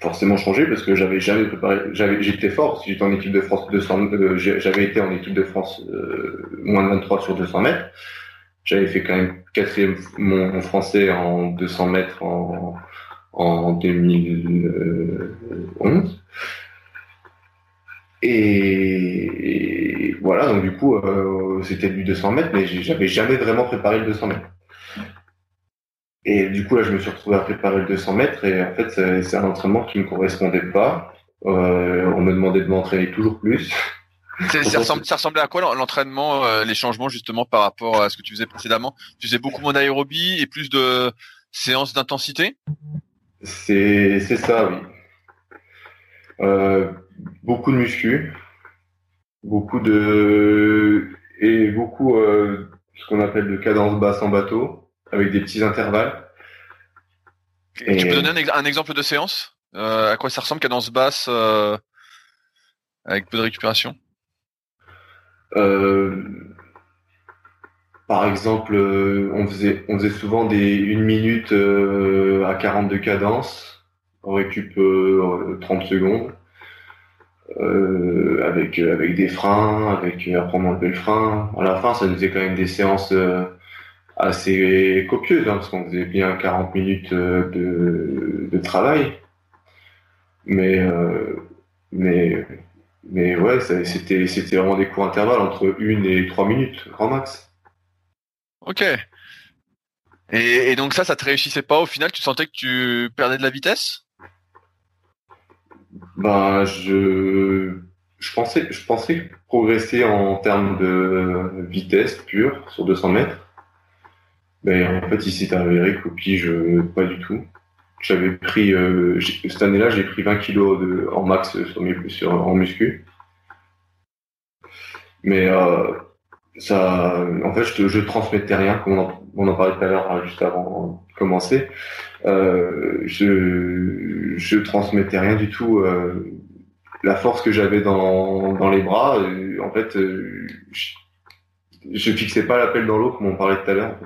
forcément changé parce que j'avais jamais préparé j'étais fort parce j'étais en équipe de France 200 euh, j'avais été en équipe de France euh, moins de 23 sur 200 mètres. J'avais fait quand même quatrième mon, mon français en 200 mètres en en 2011 et, et voilà donc du coup euh, c'était du 200 mètres mais j'avais jamais vraiment préparé le 200 mètres et du coup, là, je me suis retrouvé à préparer le 200 mètres et en fait, c'est un entraînement qui me correspondait pas. Euh, on me demandait de m'entraîner toujours plus. Ça, ressemble, ça, ressemblait à quoi l'entraînement, euh, les changements justement par rapport à ce que tu faisais précédemment? Tu faisais beaucoup moins d'aérobie et plus de séances d'intensité? C'est ça, oui. Euh, beaucoup de muscu, beaucoup de et beaucoup euh, ce qu'on appelle de cadence basse en bateau avec des petits intervalles. Et... Tu peux donner un, un exemple de séance? Euh, À quoi ça ressemble cadence basse euh, avec peu de récupération? Euh, Par exemple, on faisait, on faisait souvent des une minute à 40 de cadence, on récup 30 secondes. avec avec des freins, avec apprendre à enlever le frein. À la fin, ça nous faisait quand même des séances assez copieuse, hein, parce qu'on faisait bien 40 minutes euh, de, de travail. Mais, euh, mais, mais ouais, c'était, c'était vraiment des cours intervalles entre une et trois minutes, grand max. Ok. Et, et donc ça, ça te réussissait pas au final? Tu sentais que tu perdais de la vitesse? Ben, je je pensais, je pensais progresser en termes de vitesse pure sur 200 mètres. Mais en fait, il s'est avéré qu'au pige, pas du tout. J'avais pris, euh, cette année-là, j'ai pris 20 kilos de, en max sur mes, sur, en muscu. Mais euh, ça, en fait, je, je transmettais rien, comme on en, parlait tout à l'heure, hein, juste avant de commencer. Euh, je, je transmettais rien du tout. Euh, la force que j'avais dans, dans les bras, euh, en fait, euh, je, je fixais pas la pelle dans l'eau, comme on parlait tout à l'heure.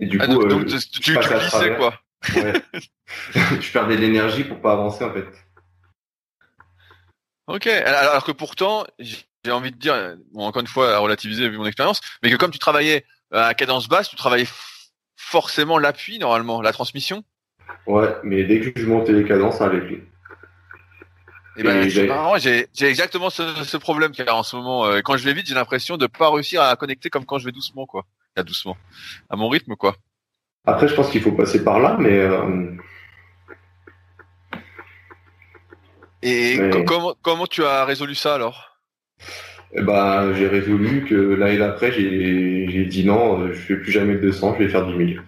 Et du ah, coup, donc, tu, tu, tu glissais, quoi. Ouais. je perdais de l'énergie pour pas avancer, en fait. Ok, alors que pourtant, j'ai envie de dire, bon, encore une fois, à relativiser vu mon expérience, mais que comme tu travaillais à cadence basse, tu travaillais forcément l'appui normalement, la transmission. Ouais, mais dès que je montais les cadences, ça allait plus. Et, ben, c'est marrant, j'ai, j'ai exactement ce, ce problème car en ce moment, euh, quand je vais vite, j'ai l'impression de pas réussir à connecter comme quand je vais doucement, quoi. À doucement, à mon rythme, quoi. Après, je pense qu'il faut passer par là, mais. Euh... Et comment comment tu as résolu ça alors? Eh ben, j'ai résolu que l'année d'après, j'ai, j'ai dit non, je fais plus jamais de 200, je vais faire du 1000.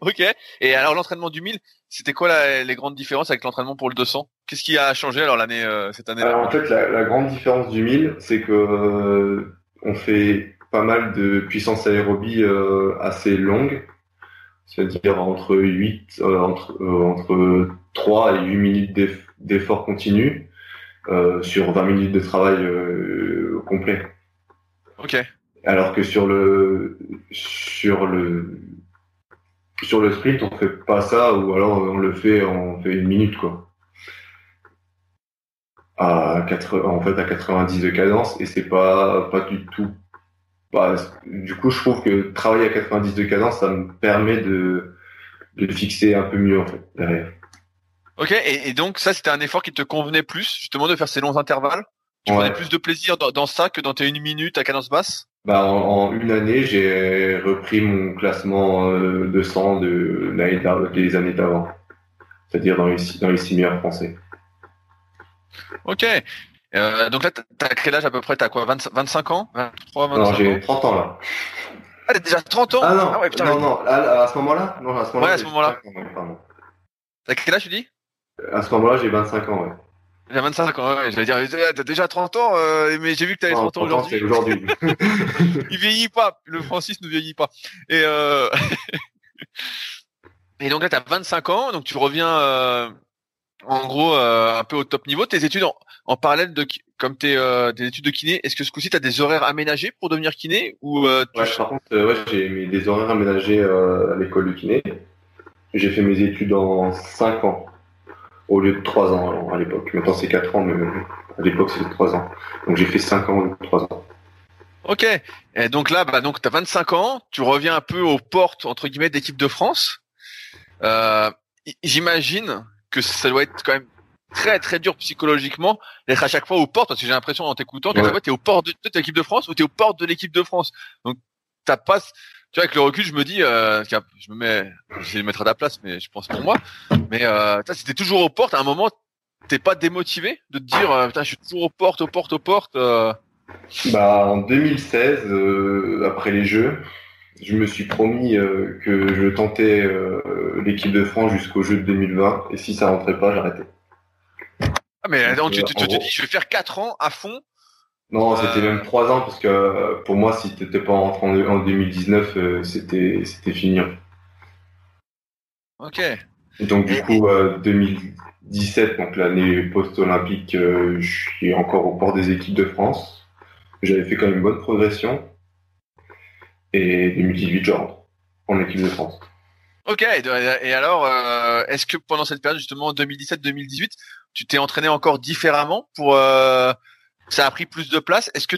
ok. Et alors l'entraînement du 1000, c'était quoi la, les grandes différences avec l'entraînement pour le 200 Qu'est-ce qui a changé alors l'année euh, cette année En fait, la, la, grande différence du 1000, c'est que euh, on fait pas mal de puissance aérobie euh, assez longue, c'est-à-dire entre 8 entre entre 3 et 8 minutes d'effort continu sur 20 minutes de travail complet. Ok. Alors que sur le sur le sur le sprint, on fait pas ça, ou alors on le fait, on fait une minute, quoi. À 4, en fait, à 90 de cadence, et c'est pas, pas du tout. Bah, du coup, je trouve que travailler à 90 de cadence, ça me permet de, de fixer un peu mieux, en fait, derrière. Ok, et, et donc ça, c'était un effort qui te convenait plus, justement, de faire ces longs intervalles? Tu prenais plus de plaisir dans, dans, ça que dans tes une minute à cadence basse? Bah, en, une année, j'ai repris mon classement euh, de 100 de l'année des années d'avant, c'est-à-dire dans les, dans les six meilleurs français. Ok. Euh, donc là, t'as quel âge à peu près? T'as quoi? 25 ans? 23, 25 Non, j'ai 30 ans là. Ah, t'as déjà 30 ans? Ah non, ah ouais, putain, non, non, à, à ce moment-là? Non, à ce moment-là. Ouais, à ce moment-là. T'as quel âge tu dis? À ce moment-là, j'ai 25 ans, ouais. J'ai 25 ans, ouais. J'allais dire, eh, t'as déjà 30 ans, euh, mais j'ai vu que t'avais 30 ans aujourd'hui. aujourd'hui. il vieillit pas. Le Francis ne vieillit pas. Et, euh... et donc là, t'as 25 ans, donc tu reviens, euh, en gros, euh, un peu au top niveau. Tes études en, en parallèle de, comme tes, euh, des études de kiné, est-ce que ce coup-ci, t'as des horaires aménagés pour devenir kiné ou Ouais, par contre, ouais, j'ai mis des horaires aménagés à l'école de kiné. J'ai fait mes études en 5 ans au lieu de 3 ans à l'époque. Maintenant c'est 4 ans, mais à l'époque c'était 3 ans. Donc j'ai fait 5 ans au lieu de 3 ans. Ok. Et donc là, bah, donc t'as 25 ans, tu reviens un peu aux portes entre guillemets d'équipe de France. Euh, J'imagine que ça doit être quand même très très dur psychologiquement d'être à chaque fois aux portes parce que j'ai l'impression en t'écoutant que ouais. tu es aux portes de, de l'équipe de France ou tu es aux portes de l'équipe de France. Donc t'as pas tu vois, avec le recul, je me dis, euh, je me mets, je vais le mettre à ta place, mais je pense pour moi. Mais euh, c'était toujours aux portes. À un moment, t'es pas démotivé de te dire, euh, putain, je suis toujours aux portes, aux portes, aux portes. Euh... Bah, en 2016, euh, après les Jeux, je me suis promis euh, que je tentais euh, l'équipe de France jusqu'au Jeux de 2020, et si ça rentrait pas, j'arrêtais. Ah, mais donc, tu, tu, tu te dis, je vais faire 4 ans à fond non, c'était même trois ans parce que euh, pour moi, si t'étais pas rentré en, 2019, euh, c'était c'était fini. Ok. Et donc du coup, 2017, euh, donc l'année post-olympique, je suis encore au port des équipes de France. J'avais fait quand même une bonne progression. Et 2018, je rentre en équipe de France. Ok. Et alors, est-ce que pendant cette période justement 2017-2018, tu t'es entraîné encore différemment pour ça a pris plus de place? Est-ce que,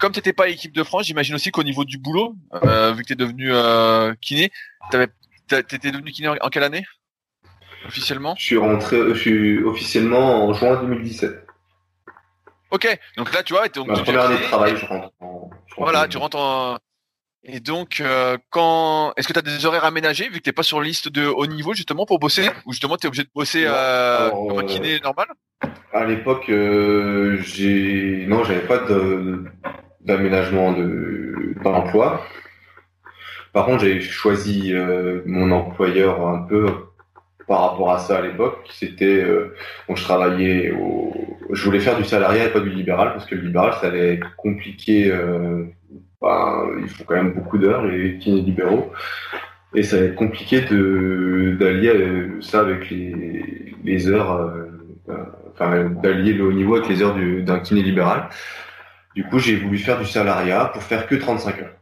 comme tu n'étais pas équipe de France, j'imagine aussi qu'au niveau du boulot, euh, vu que tu es devenu euh, kiné, t'étais devenu kiné en, quelle année? Officiellement? Je suis rentré, je suis officiellement en juin 2017. Ok, donc là tu vois, donc, Ma première année de travail, je rentre en. voilà, tu rentres en. Et donc, euh, quand est-ce que tu as des horaires aménagés vu que t'es pas sur liste de haut niveau justement pour bosser? Ou justement tu es obligé de bosser euh, comme un kiné normal? À l'époque, euh, j'ai non, j'avais pas d'aménagement de d'emploi. Par contre, j'ai choisi mon employeur un peu par rapport à ça à l'époque. C'était donc je travaillais au, je voulais faire du salariat et pas du libéral parce que le libéral ça allait être compliqué bah, il faut quand même beaucoup d'heures, les kinés libéraux. Et ça va être compliqué d'allier euh, ça avec les, les heures, euh, euh, enfin d'allier le haut niveau avec les heures d'un kiné libéral. Du coup, j'ai voulu faire du salariat pour faire que 35 heures.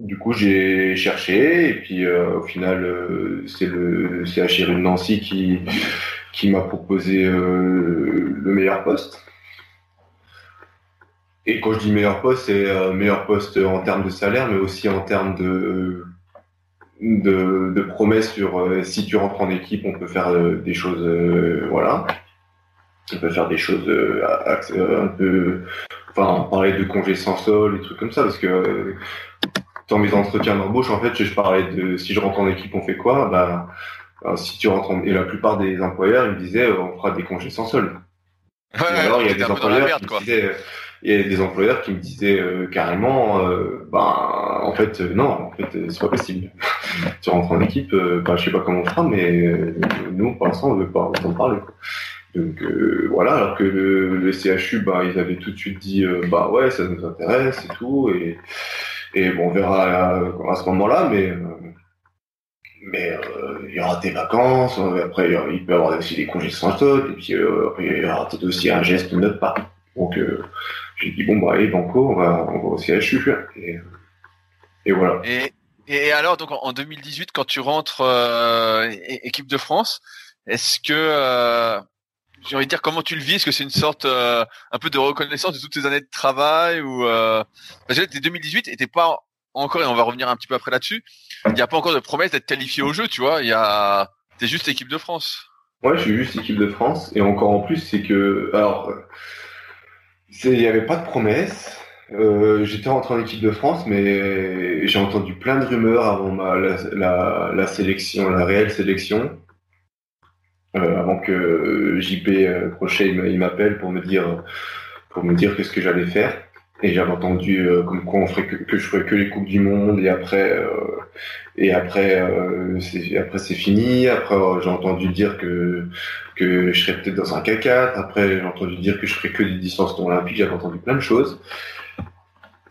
Du coup, j'ai cherché et puis au final, c'est le CHR de Nancy qui qui m'a proposé le meilleur poste. Et quand je dis meilleur poste, c'est euh, meilleur poste en termes de salaire, mais aussi en termes de, de, de promesses sur euh, si tu rentres en équipe, on peut faire euh, des choses, voilà. On peut faire des choses un peu, enfin, parler de congés sans sol, des trucs comme ça, parce que dans mes entretiens d'embauche, en fait, je, parlais de si je rentre en équipe, on fait quoi? Bah, si tu rentres en... et la plupart des employeurs, ils me disaient, on fera des congés sans sol. Ouais, alors, il y a des employeurs qui disaient il y a des employeurs qui me disaient euh, carrément, euh, ben en fait euh, non, en fait c'est pas possible. tu rentres en équipe, ben, je sais pas comment on fera, mais nous pour l'instant on veut pas en parler. Donc voilà, alors que le, le CHU, bah, ils avaient tout de suite dit, bah ouais, ça nous intéresse et tout, et, et bon, on verra à, ce moment-là, mais mais il y aura des vacances, après il peut y avoir aussi des congés sans stock, et puis après il y aura peut-être aussi un geste de notre part. Donc j'ai dit bon bah allez banco, on va, on va au CHU et, et voilà. Et, et alors donc en 2018 quand tu rentres euh, équipe de France, est-ce que euh, j'ai envie de dire comment tu le vis? Est-ce que c'est une sorte euh, un peu de reconnaissance de toutes ces années de travail ou euh... parce que 2018 et pas encore et on va revenir un petit peu après là-dessus. Il n'y a pas encore de promesse d'être qualifié au jeu, tu vois? Il y a t'es juste équipe de France. Ouais, je suis juste équipe de France et encore en plus c'est que alors il n'y avait pas de promesse. Euh, J'étais rentré en équipe de France, mais j'ai entendu plein de rumeurs avant ma, la, la, la sélection, la réelle sélection. Euh, avant que JP euh, Crochet il m'appelle pour me dire pour me dire qu'est-ce que j'allais faire. Et j'avais entendu euh, comme quoi on ferait que, que, je ferais que les coupes du monde et après euh, et après euh, c'est après c'est fini. Après j'ai entendu dire que que je serais peut-être dans un K4. Après j'ai entendu dire que je ferais que des distances olympiques. J'avais entendu plein de choses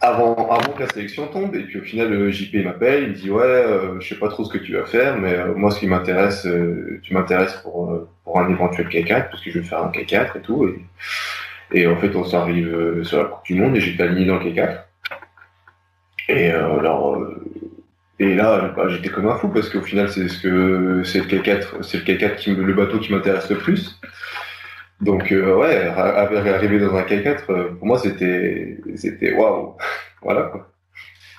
avant avant que la sélection tombe. Et puis au final JP m'appelle, il me dit ouais je sais pas trop ce que tu vas faire, mais moi ce qui m'intéresse, tu m'intéresses pour pour un éventuel K4 parce que je vais faire un K4 et tout. Et, et en fait, on s'arrive euh, sur la Coupe du Monde et j'étais aligné dans le K4. Et euh, alors, euh, et là, bah, j'étais comme un fou parce qu'au final, c'est ce que c'est le K4, c'est le K4 qui le bateau qui m'intéresse le plus. Donc ouais, arriver dans un K4, pour moi, c'était c'était waouh, voilà quoi.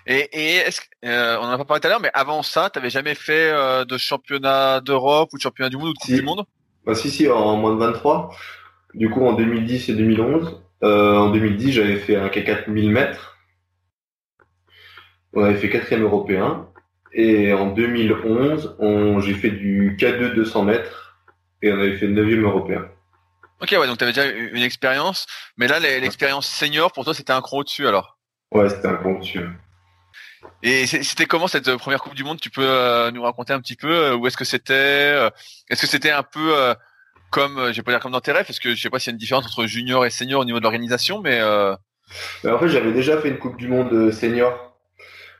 Et, et est-ce euh, on en a pas parlé tout à l'heure, mais avant ça, tu n'avais jamais fait de championnat d'Europe ou de championnat du monde ou de Coupe du Monde? Bah si si, en moins de 23. Du coup, en 2010 et 2011, euh, en 2010, j'avais fait un K4 1000 mètres. On avait fait quatrième européen. Et en 2011, j'ai fait du K2 200 mètres et on avait fait 9e européen. Ok, ouais, donc tu avais déjà une expérience, mais là, l'expérience senior, pour toi, c'était un cran au-dessus alors? Ouais, c'était un cran au-dessus. Et c'était comment cette première Coupe du Monde? Tu peux euh, nous raconter un petit peu euh, Où est-ce que c'était Est-ce que c'était un peu comme, euh, je vais pas dire comme dans parce que je sais pas s'il y a une différence entre junior et senior au niveau de l'organisation, mais. Euh... En fait, j'avais déjà fait une Coupe du Monde euh, senior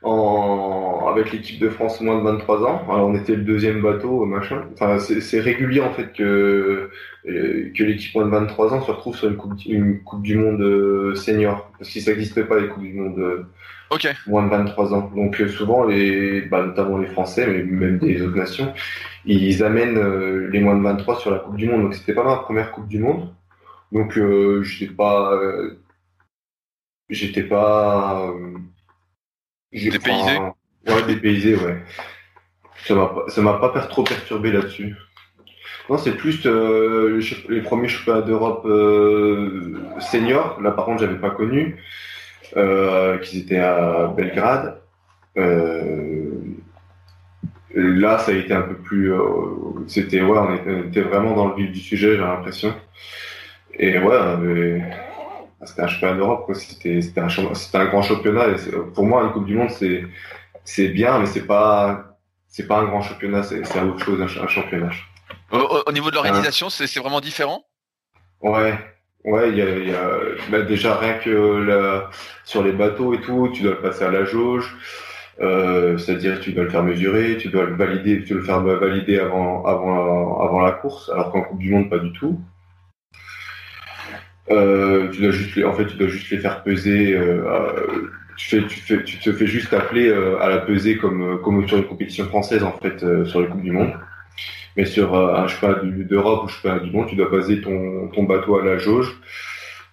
en... avec l'équipe de France moins de 23 ans. Alors, on était le deuxième bateau, machin. Enfin, c'est régulier en fait que que l'équipe moins de 23 ans se retrouve sur une Coupe, une coupe du Monde senior, parce que ça n'existait pas les Coupes du Monde. Okay. Moins de 23 ans. Donc souvent, les, bah, notamment les Français, mais même des autres nations, ils amènent euh, les moins de 23 sur la Coupe du Monde. Donc c'était pas ma première Coupe du Monde. Donc euh, j'étais pas, euh, j'étais pas, dépaysé. ouais, dépaysé, ouais. Ça m'a ça m'a pas trop perturbé là-dessus. Non, c'est plus les premiers championnats d'Europe senior. Là, par contre, j'avais pas connu. Euh, qu'ils étaient à Belgrade. Euh, là, ça a été un peu plus. Euh, c'était ouais, on était, on était vraiment dans le vif du sujet, j'ai l'impression. Et ouais, avait- c'était un championnat d'Europe, quoi. C'était c'était un, un grand championnat. Et pour moi, une Coupe du Monde, c'est c'est bien, mais c'est pas c'est pas un grand championnat. C'est c'est autre chose, un, ch- un championnat. Au, au- au niveau de l'organisation, c'est c'est vraiment différent? Ouais, ouais, il y a, y a bah, déjà rien que la, sur les bateaux et tout, tu dois le passer à la jauge, euh, c'est-à-dire tu dois le faire mesurer, tu dois le valider, tu dois le faire valider avant avant avant la course, alors qu'en Coupe du Monde pas du tout. Euh, tu dois juste les, en fait, tu dois juste les faire peser. Euh, tu fais, tu fais, tu te fais juste appeler euh, à la pesée comme comme sur une compétition française en fait euh, sur les coupes du monde. Mais sur euh, un cheval d'Europe ou cheval du monde, tu dois baser ton, ton bateau à la jauge.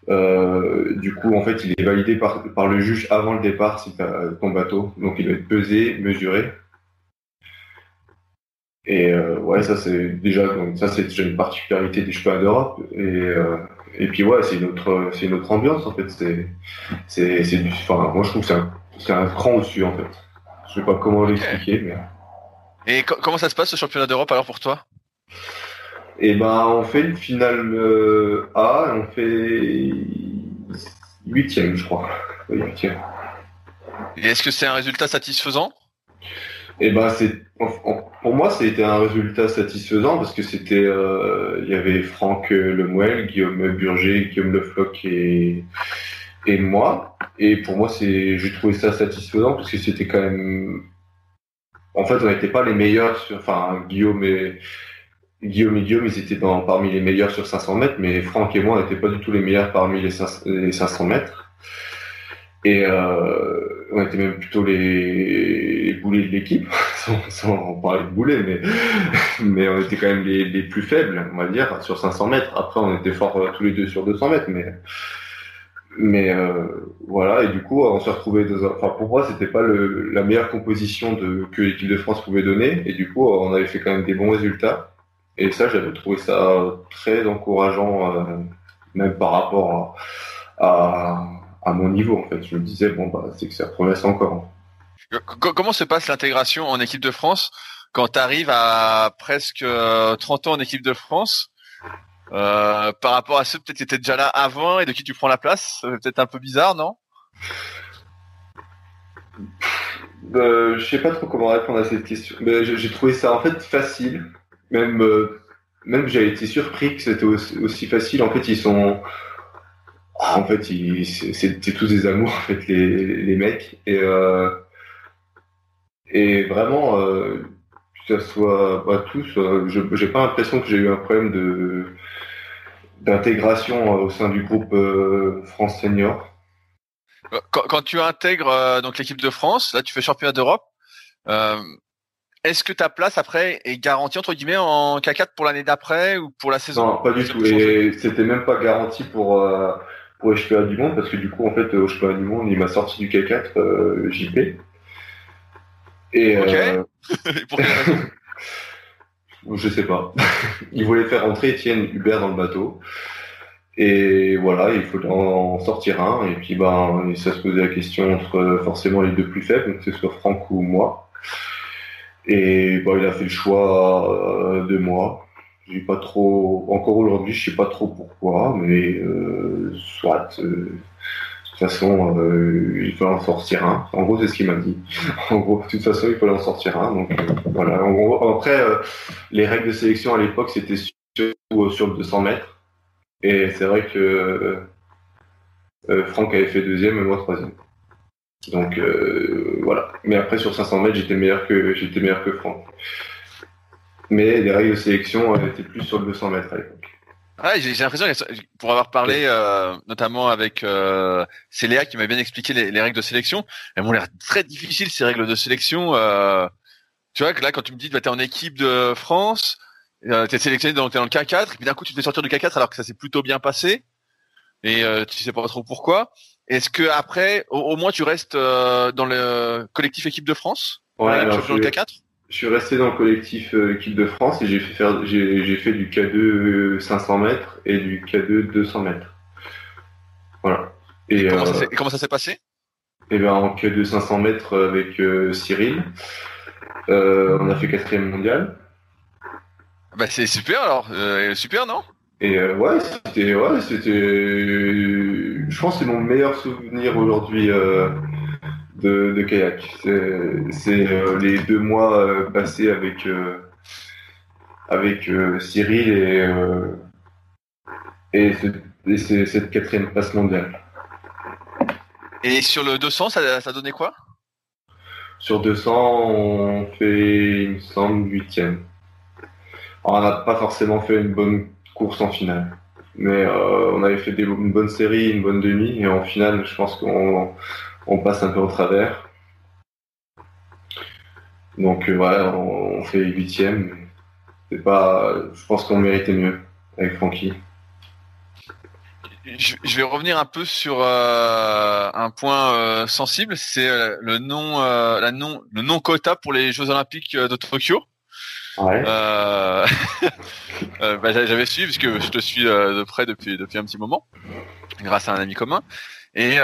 Euh, du coup, en fait, il est validé par, le juge avant le départ, si ton bateau. Donc, il doit être pesé, mesuré. Et euh, ouais, ça c'est déjà ça c'est une particularité des chevaux d'Europe. Et euh, et puis ouais, c'est une autre c'est une autre ambiance en fait. C'est c'est c'est enfin moi je trouve que c'est un c'est un cran au-dessus en fait. Je sais pas comment l'expliquer, mais Et co- comment ça se passe ce championnat d'Europe alors pour toi? Et ben, on fait une finale euh, A, et on fait huitième, je crois. Huitième. Et est-ce que c'est un résultat satisfaisant? Et ben, c'est pour moi, c'était un résultat satisfaisant parce que c'était, euh, il y avait Franck Lemuel, Guillaume Burger, Guillaume Lefloc et et moi. Et pour moi, c'est, j'ai trouvé ça satisfaisant parce que c'était quand même, en fait, on n'était pas les meilleurs sur, enfin, Guillaume et Guillaume Guillaume, ils étaient parmi les meilleurs sur 500 mètres, mais Franck et moi, on n'étaient pas du tout les meilleurs parmi les, 500 les 500 mètres. Et euh, on était même plutôt les, les boulets de l'équipe, sans, sans parler de boulets, mais, mais on était quand même les, les plus faibles, on va dire, sur 500 mètres. Après, on était forts euh, tous les deux sur 200 mètres, mais mais euh, voilà. Et du coup, on s'est retrouvé dans un... Enfin, pour moi, c'était pas la meilleure composition que l'équipe de France pouvait donner. Et du coup, on avait fait quand même des bons résultats. Et ça, j'avais trouvé ça très encourageant, euh, même par rapport à, mon niveau. En fait, je me disais bon bah c'est que ça progresse encore. Co- co- Comment se passe l'intégration en équipe de France quand tu arrives à presque euh, 30 ans en équipe de France? Euh, par rapport à ceux peut-être qui étaient déjà là avant et de qui tu prends la place C'est peut-être un peu bizarre, non? Euh, je sais pas trop comment répondre à cette question. Mais j'ai trouvé ça en fait facile. Même euh, même j'ai été surpris que c'était aussi, facile. En fait, ils sont en fait ils c'est tous des amours en fait les les mecs et euh, et vraiment euh, ça soit pas tous. euh, je j'ai pas l'impression que j'ai eu un problème de d'intégration euh, au sein du groupe euh, France Senior. quand, quand tu intègres euh, donc l'équipe de France, là tu fais championnat d'Europe, euh, est-ce que ta place après est garantie entre guillemets en K4 pour l'année d'après ou pour la saison? Non, pas du tout. Et c'était même pas garanti pour, euh, pour les championnats du monde, parce que du coup, en fait, au championnat du monde, il m'a sorti du K4 euh, JP. Et Ok. je sais pas. il voulait faire rentrer Étienne Hubert dans le bateau. Et voilà, il faut en sortir un. Et puis, ben, ça se posait la question entre forcément les deux plus faibles, que ce soit Franck ou moi. Et bon, il a fait le choix euh, de moi. J'ai pas trop, encore aujourd'hui, je sais pas trop pourquoi, mais euh, soit. euh, toute façon, euh, il fallait en sortir un. En gros, c'est ce qu'il m'a dit. en gros, de toute façon, il fallait en sortir un. Donc euh, voilà. En gros, après, euh, les règles de sélection à l'époque, c'était surtout sur le 200 mètres. Et c'est vrai que Franck avait fait deuxième et moi troisième. Donc voilà. Mais après sur 500 mètres, j'étais meilleur que j'étais meilleur que Franck. Mais les règles de sélection étaient plus sur le 200 mètres à l'époque. Ouais, j'ai l'impression, que- pour avoir parlé euh, notamment avec euh, Léa qui m'a bien expliqué les, les règles de sélection, elles m'ont l'air très difficiles ces règles de sélection. Euh, tu vois que là, quand tu me dis, bah, t'es en équipe de France, euh, t'es sélectionné dans, t'es dans le K4, et puis d'un coup tu te fais sortir du K4 alors que ça s'est plutôt bien passé, et euh, tu sais pas trop pourquoi. Est-ce que après, au, au moins tu restes euh, dans le collectif équipe de France, Ouais, alors, de je- K4 Je suis resté dans le collectif euh, équipe de France et j'ai fait faire j'ai j'ai fait du K2 500 mètres et du K2 200 mètres. Voilà. Et, comment, ça comment, ça s'est passé? et ben, En queue de 500 mètres avec Cyril, on a fait quatrième mondial. Bah c'est super alors, super non? Et ouais, c'était, ouais, c'était, je pense que c'est mon meilleur souvenir aujourd'hui de, kayak. C'est euh, les deux mois euh, passés avec, euh, avec Cyril et, et, cette quatrième place mondiale. Et sur le 200, ça, ça donnait quoi? Sur 200, on fait, il me semble, huitième. On n'a pas forcément fait une bonne course en finale. Mais on avait fait une bonne série, une bonne demi, et en finale, je pense qu'on on passe un peu au travers. Donc euh, voilà, on, fait huitième. C'est pas, je pense qu'on méritait mieux avec Francky. Je, vais revenir un peu sur euh, un point euh, sensible, c'est le nom, la non, le non quota pour les Jeux Olympiques de Tokyo. Ouais. bah, j'avais suivi parce que je te suis de près depuis depuis un petit moment, grâce à un ami commun. Et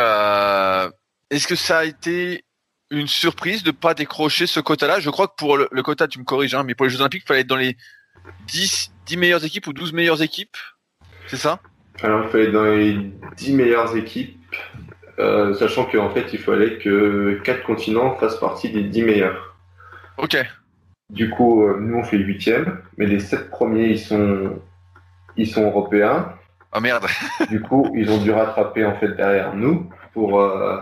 est-ce que ça a été une surprise de pas décrocher ce quota-là? Je crois que pour le, quota, tu me corriges, hein, mais pour les Jeux Olympiques, il fallait être dans les 10, 10 meilleures équipes ou 12 meilleures équipes. C'est ça? Alors, il fallait être dans les 10 meilleures équipes, euh, sachant qu'en fait, il fallait que 4 continents fassent partie des 10 meilleurs. Ok. Du coup, euh, nous, on fait 8 mais les 7 premiers, ils sont, ils sont européens. Oh merde Du coup, ils ont dû rattraper en fait derrière nous pour. Euh,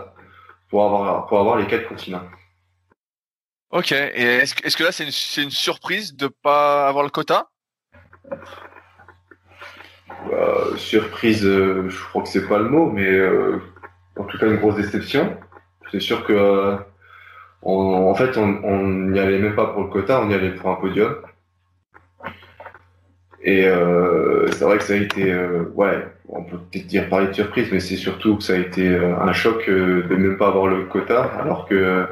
pour avoir, pour avoir les quatre continents. Ok, et est-ce que, est que là c'est une, une, surprise de pas avoir le quota? Bah, Surprise, euh, je crois que c'est pas le mot, mais euh, en tout cas une grosse déception. C'est sûr que euh, en fait on n'y allait même pas pour le quota, on y allait pour un podium. Et c'est vrai que ça a été, ouais, on peut peut-être dire parler de surprise, mais c'est surtout que ça a été euh, un choc euh, de même pas avoir le quota, alors que euh,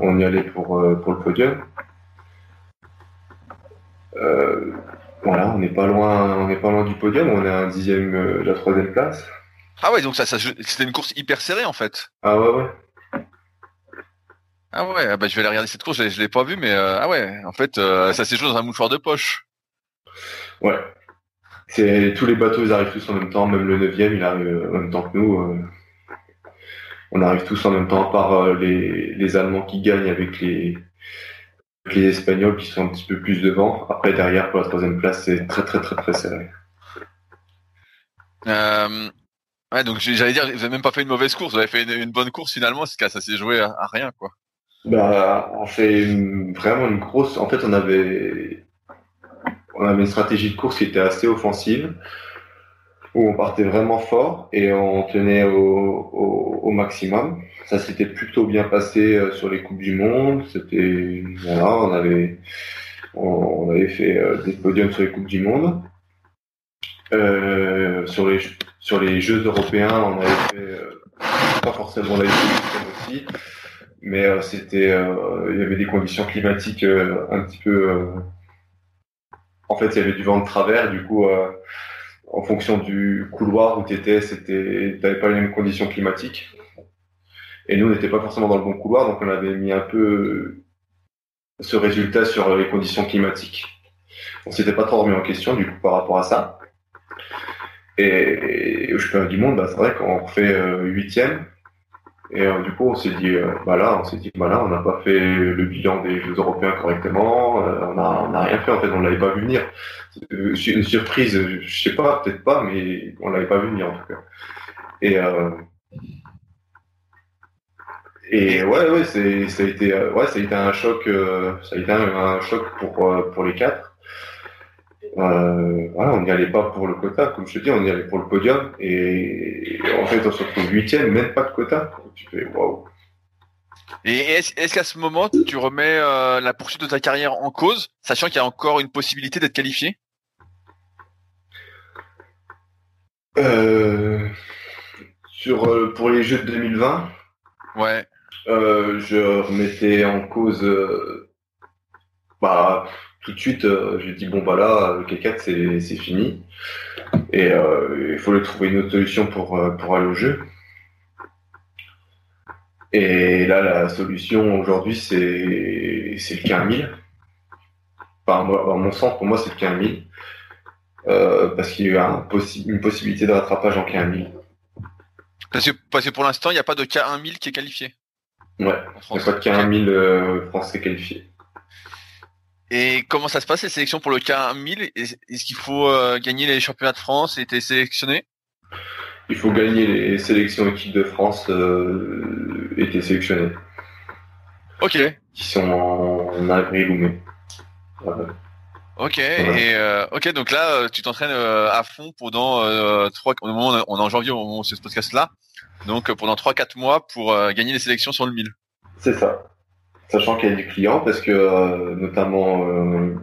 on y allait pour, pour le podium. voilà, on n'est pas loin, on n'est pas loin du podium, on est à un dixième de la troisième place. Ah ouais, donc ça, c'était une course hyper serrée en fait. Ah ouais ouais. Ah ouais, ah bah je vais aller regarder cette course, je, je l'ai pas vue, mais ah ouais, en fait, ça s'est joué dans un mouchoir de poche. Ouais, c'est tous les bateaux ils arrivent tous en même temps, même le 9 il arrive en même temps que nous. Euh. on arrive tous en même temps, à part euh, les, les Allemands qui gagnent avec les, les Espagnols qui sont un petit peu plus devant. Après derrière pour la troisième place c'est très très très très serré. Euh, ouais donc j'allais dire vous avez même pas fait une mauvaise course, vous avez fait une, bonne course finalement, c'est que ça s'est joué à, rien quoi. Bah on fait vraiment une grosse. En fait on avait on avait une stratégie de course qui était assez offensive, où on partait vraiment fort et on tenait au, maximum. Ça s'était plutôt bien passé euh, sur les coupes du monde. C'était voilà, on avait on, avait fait euh, des podiums sur les coupes du monde. Euh, sur les sur les Jeux européens, on avait fait pas forcément la aussi, mais c'était il y avait des conditions climatiques un petit peu en fait, il y avait du vent de travers, du coup, euh, en fonction du couloir où tu étais, c'était, t'avais pas les mêmes conditions climatiques. Et nous, on n'était pas forcément dans le bon couloir, donc on avait mis un peu ce résultat sur les conditions climatiques. On s'était pas trop remis en question, du coup, par rapport à ça. Et, au championnat du monde, bah, c'est vrai qu'on fait euh, huitième, et euh, du coup, on s'est dit, euh, bah là, on s'est dit, bah là, on n'a pas fait le bilan des Jeux européens correctement, euh, on n'a on a rien fait en fait, on l'avait pas vu venir. C'est une surprise, je sais pas, peut-être pas, mais on l'avait pas vu venir en tout cas. Et et ouais, ouais, c'est ça a été, ouais, ça a été un choc, ça a été un choc pour pour les quatre. Euh, voilà, on n'y allait pas pour le quota, comme je te dis, on y allait pour le podium. Et en fait, on se retrouve huitième, même pas de quota. Tu fais waouh. Et est-ce qu'à ce moment, tu remets euh, la poursuite de ta carrière en cause, sachant qu'il y a encore une possibilité d'être qualifié? Euh, sur pour les Jeux de 2020 Ouais. je remettais en cause. bah tout de suite, euh, j'ai dit bon bah là, le K4 c'est fini et euh, il faut trouver une autre solution pour euh, pour aller au jeu. Et là, la solution aujourd'hui, c'est c'est le 15 000. Enfin, à mon sens, pour moi, c'est le 15 000. Euh, parce qu'il y a un possi une possibilité de rattrapage en K1000. 000. Parce que, parce que pour l'instant, il n'y a pas de K1000 qui est qualifié. Ouais, il n'y a pas de K1000 euh, français qualifié. Et comment ça se passe les sélections pour le K1000 Est-ce qu'il faut euh, gagner les championnats de France et être sélectionné? Il faut gagner les sélections équipe de France euh, et être sélectionné. Ok. Qui sont en, avril ou mai. Ok, et euh, ok, donc là, euh, tu t'entraînes euh, à fond pendant euh, trois, au moment on est en janvier au moment où c'est ce podcast-là, donc pendant trois quatre mois pour gagner les sélections sur le 1000. C'est ça. Sachant qu'il y a du client, parce que notamment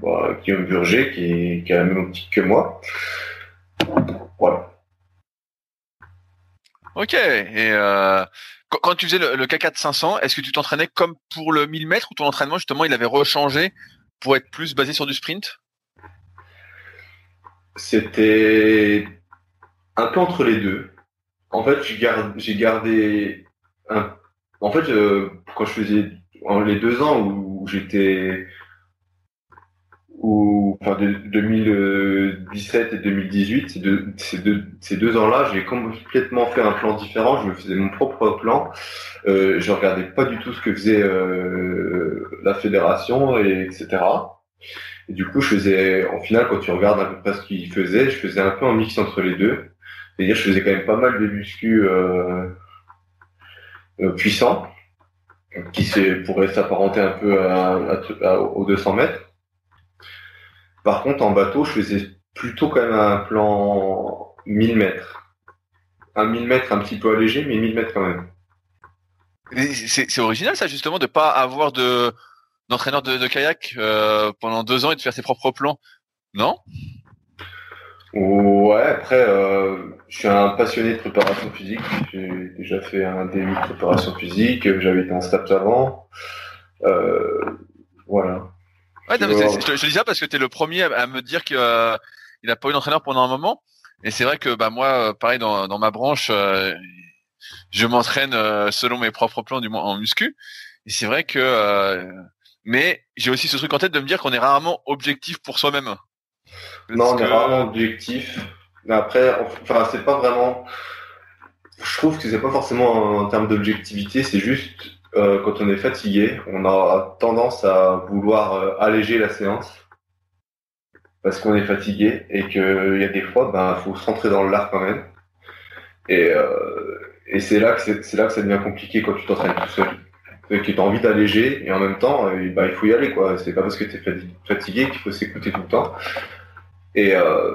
bah, Guillaume Burger, qui, a la même optique que moi. Voilà. Ok, et quand, tu faisais le, le K4 500, est-ce que tu t'entraînais comme pour le 1000 mètres ou ton entraînement justement il avait rechangé pour être plus basé sur du sprint? C'était un peu entre les deux. En fait, j'ai gardé un. En fait, quand je faisais les deux ans où j'étais ou enfin de 2017 et 2018, ces deux, ces deux, ces deux ans-là, j'ai complètement fait un plan différent. Je me faisais mon propre plan. Euh, je regardais pas du tout ce que faisait euh, la fédération et etc. Et du coup, je faisais, en final, quand tu regardes à peu près ce qu'il faisait, je faisais un peu un mix entre les deux. C'est-à-dire, je faisais quand même pas mal de muscu euh, euh, puissants, qui pourrait s'apparenter un peu aux 200 mètres. Par contre, en bateau, je faisais plutôt quand même un plan 1000 mètres. Un 1000 mètres un petit peu allégé, mais 1000 mètres quand même. C'est original ça justement de pas avoir de d'entraîneur de, kayak euh, pendant deux ans et de faire ses propres plans, non? Ouais, après, euh, je suis un passionné de préparation physique. J'ai déjà fait un début de préparation physique. J'avais été en STAPS avant. Euh, voilà. Ouais, non, je, te dis ça parce que tu es le premier à, me dire qu'il euh, n'a pas eu d'entraîneur pendant un moment. Et c'est vrai que bah moi, pareil dans, dans ma branche, je m'entraîne selon mes propres plans du moins en muscu. Et c'est vrai que mais j'ai aussi ce truc en tête de me dire qu'on est rarement objectif pour soi-même. Non, on est rarement objectif. Mais après, enfin, c'est pas vraiment. Je trouve que c'est pas forcément en termes d'objectivité, c'est juste euh, quand on est fatigué, on a tendance à vouloir euh, alléger la séance parce qu'on est fatigué et qu'il y a des fois, ben, faut se rentrer dans l'art quand même. Et, euh, et c'est là que c'est là que ça devient compliqué quand tu t'entraînes tout seul que tu as envie d'alléger et en même temps bah, il faut y aller quoi c'est pas parce que tu es fatigué qu'il faut s'écouter tout le temps et euh,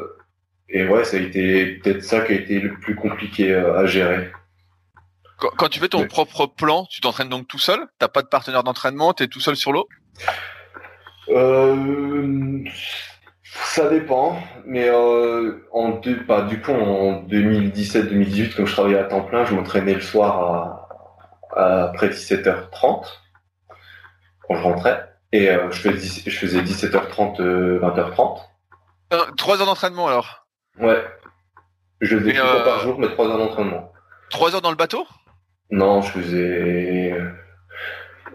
et ouais ça a été peut-être ça qui a été le plus compliqué euh, à gérer. Quand, tu fais ton propre plan tu t'entraînes donc tout seul? T'as pas de partenaire d'entraînement tu es tout seul sur l'eau? Euh, ça dépend, mais euh, en deux, bah, du coup en 2017-2018, comme je travaillais à temps plein, je m'entraînais le soir à, après 17h30 quand je rentrais. Et euh, je, faisais, je faisais 17h30 20h30 euh, 3 heures d'entraînement alors ouais je faisais par euh, jour mais 3 heures d'entraînement 3 heures dans le bateau? Non je faisais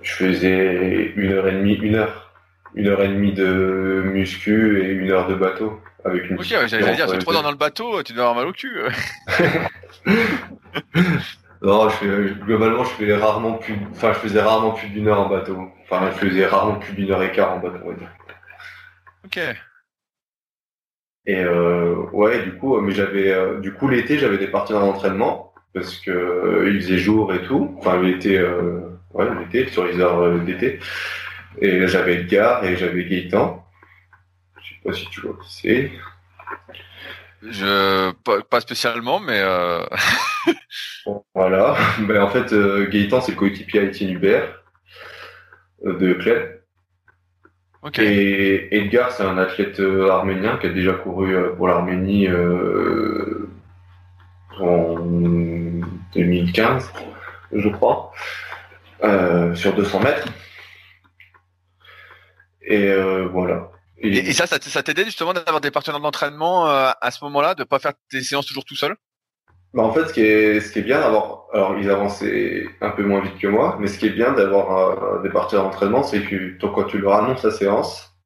je faisais une heure et demie une heure une heure et demie de muscu et une heure de bateau avec une ok j'allais dire 3 heures dans le bateau tu dois avoir mal au cul Non, je globalement, je fais rarement plus, enfin, je faisais rarement plus d'une heure en bateau. Enfin, je faisais rarement plus d'une heure et quart en bateau, on va dire. Ok. Et euh, ouais, du coup, mais j'avais, euh, du coup, l'été, j'avais des parties d'entraînement parce que euh, il faisait jour et tout. Enfin, l'été, euh, ouais, l'été, sur les heures euh, d'été. Et j'avais Edgar et j'avais Gaëtan. Je sais pas si tu vois qui c'est. Je pas, spécialement, mais euh... voilà. Ben, en fait, euh, Gaëtan c'est le coéquipier Etienne Hubert euh, de Clem. Et Edgar c'est un athlète euh, arménien qui a déjà couru pour l'Arménie en 2015, je crois, sur 200 mètres. Et voilà. Et, ça, ça, t'aidait justement d'avoir des partenaires d'entraînement euh, à ce moment-là, de pas faire tes séances toujours tout seul? Bah, en fait, ce qui est, ce qui est bien d'avoir, alors ils avançaient un peu moins vite que moi, mais ce qui est bien d'avoir des parties d'entraînement, c'est que quand tu leur annonces la séance,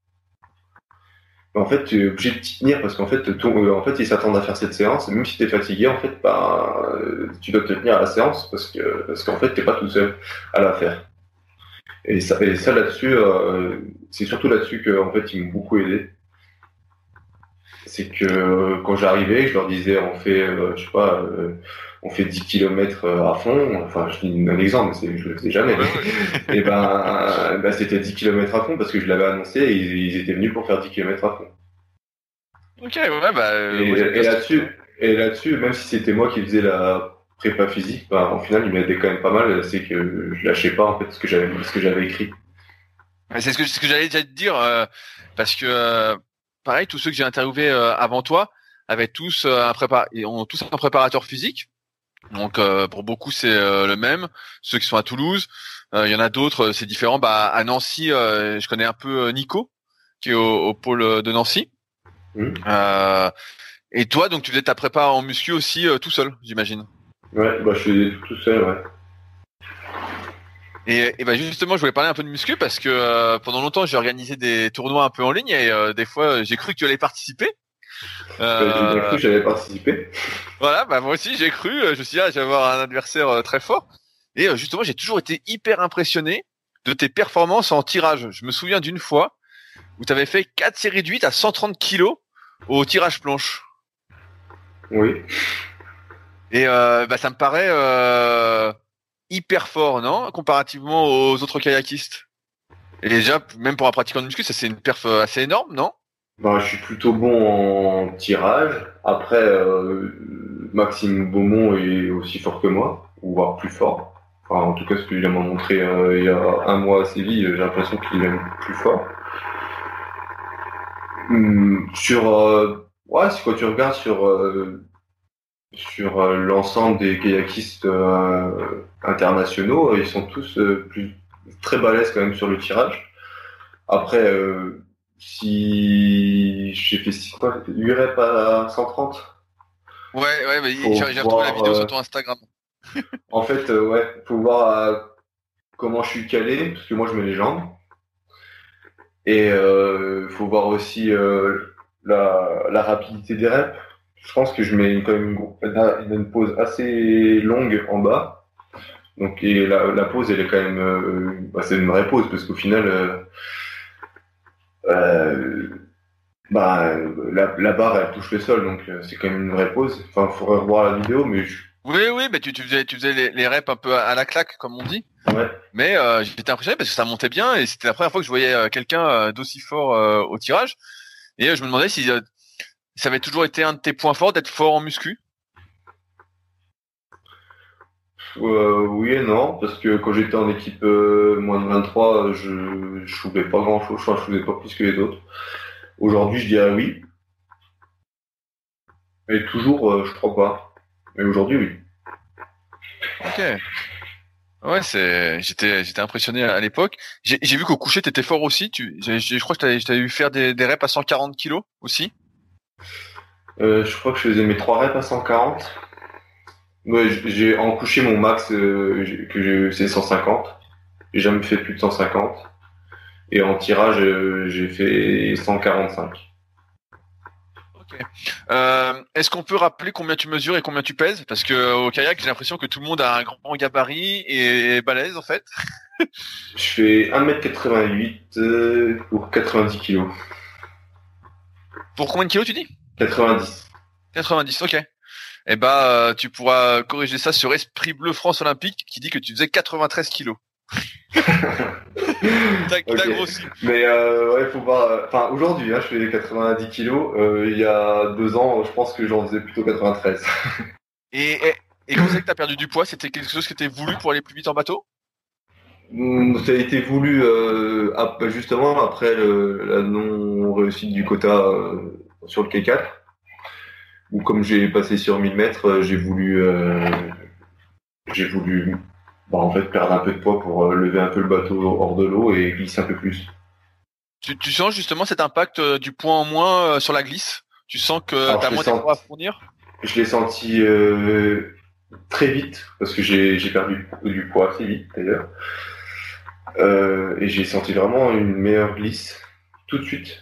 en fait, tu es obligé de t'y tenir parce qu'en fait, euh, en fait, ils s'attendent à faire cette séance. Même si tu es fatigué, en fait, bah, tu dois te tenir à la séance parce que parce qu'en fait, t'es pas tout seul à la faire. Et ça, et ça là-dessus, euh, c'est surtout là-dessus que en fait, ils m'ont beaucoup aidé. C'est que quand j'arrivais, je leur disais, on fait, je sais pas, on fait 10 km à fond. Enfin, je dis un exemple, mais je le faisais jamais. et ben, ben c'était 10 km à fond parce que je l'avais annoncé et ils, étaient venus pour faire 10 km à fond. Ok, ouais, bah. et, là-dessus, et là-dessus, même si c'était moi qui faisais la prépa physique, ben, au final, il m'aidait quand même pas mal. C'est que je lâchais pas en fait ce que j'avais, ce que j'avais écrit. C'est ce que, ce que j'allais déjà te dire, euh, parce que euh, pareil, tous ceux que j'ai interviewés euh, avant toi avaient tous un prépa, ont tous un préparateur physique. Donc euh, pour beaucoup c'est euh, le même. Ceux qui sont à Toulouse, euh, il y en a d'autres, c'est différent. Bah à Nancy, je connais un peu Nico qui est au, pôle de Nancy. Mmh. et toi, donc tu faisais ta prépa en muscu aussi tout seul, j'imagine? Ouais, bah je faisais tout seul, ouais. Et, et bah justement, je voulais parler un peu de muscu parce que pendant longtemps, j'ai organisé des tournois un peu en ligne et des fois, j'ai cru que tu allais participer. Euh... J'ai cru que j'allais participer. Voilà, bah moi aussi j'ai cru. Euh, je me suis dit, ah, j'allais avoir un adversaire euh, très fort. Et euh, justement, j'ai toujours été hyper impressionné de tes performances en tirage. Je me souviens d'une fois où tu avais fait 4 séries de 8 à 130 kilos au tirage planche. Oui. Et euh, bah, ça me paraît euh, hyper fort, non Comparativement aux autres kayakistes? Et déjà, même pour un pratiquant de muscu, ça c'est une perf assez énorme, non? Bah, je suis plutôt bon en tirage. Après, euh, Maxime Beaumont est aussi fort que moi, ou voire plus fort. Enfin, en tout cas, ce qu'il m'a montré euh, il y a un mois à Séville, j'ai l'impression qu'il est plus fort. Hum, sur, euh, ouais, c'est quand tu regardes sur sur l'ensemble des kayakistes internationaux, ils sont tous plus très balèzes quand même sur le tirage. Après si j'ai fait 8 reps à 130. Ouais, ouais, mais j'ai retrouvé la vidéo sur ton Instagram. en fait, euh, ouais, faut voir euh, comment je suis calé, parce que moi je mets les jambes. Et euh, faut voir aussi euh, la, la, rapidité des reps. Je pense que je mets quand même une, une pause assez longue en bas. Donc et la, la pause elle est quand même, bah, c'est une vraie pause parce qu'au final euh, bah, la, la, barre elle touche le sol, donc euh, c'est quand même une vraie pause. Enfin, il faudrait revoir la vidéo, mais oui, oui, mais tu, tu faisais, tu faisais les, les, reps un peu à la claque, comme on dit. Ouais. Mais euh, j'étais impressionné parce que ça montait bien et c'était la première fois que je voyais euh, quelqu'un d'aussi fort au tirage. Et je me demandais si ça avait toujours été un de tes points forts d'être fort en muscu? Euh, oui et non, parce que quand j'étais en équipe euh, moins de 23, je je soulevais pas grand chose, je soulevais pas plus que les autres. Aujourd'hui, je dirais oui. Mais toujours, euh, je crois pas. Mais aujourd'hui, oui. Ok. Ouais, c'est, j'étais, j'étais impressionné à, l'époque. J'ai, vu qu'au coucher, t'étais fort aussi. Tu, je crois que t'avais, vu faire des, des reps à 140 kilos aussi. Euh, je crois que je faisais mes trois reps à 140. Ouais, j'ai en couché mon max euh, que c'est 150. J'ai jamais fait plus de 150. Et en tirage, euh, j'ai fait 145. Euh, Est-ce qu'on peut rappeler combien tu mesures et combien tu pèses? Parce que au kayak, j'ai l'impression que tout le monde a un grand gabarit et balèze en fait. Je fais 1m88 euh, pour 90 kg. Pour combien de kilos tu dis 90. 90, ok eh ben, euh, tu pourras corriger ça sur Esprit Bleu France Olympique qui dit que tu faisais 93 kilos. t'as grossi. Mais euh, ouais, faut voir. Euh, enfin, aujourd'hui, hein, je fais 90 kilos. Euh, il y a deux ans, je pense que j'en faisais plutôt 93. et, et, et comment c'est que t'as perdu du poids? C'était quelque chose que t'es voulu pour aller plus vite en bateau? Ça a été voulu euh, justement après le, la non réussite du quota euh, sur le K4 ou comme j'ai passé sur 1000 mètres, euh, j'ai voulu, euh, j'ai voulu, bah, en fait, perdre un peu de poids pour euh, lever un peu le bateau hors de l'eau et glisser un peu plus. Tu, tu sens justement cet impact du point en moins sur la glisse? Tu sens que tu as moins de poids à fournir? Je l'ai senti euh, très vite, parce que j'ai perdu du poids assez vite d'ailleurs. Euh, et j'ai senti vraiment une meilleure glisse tout de suite.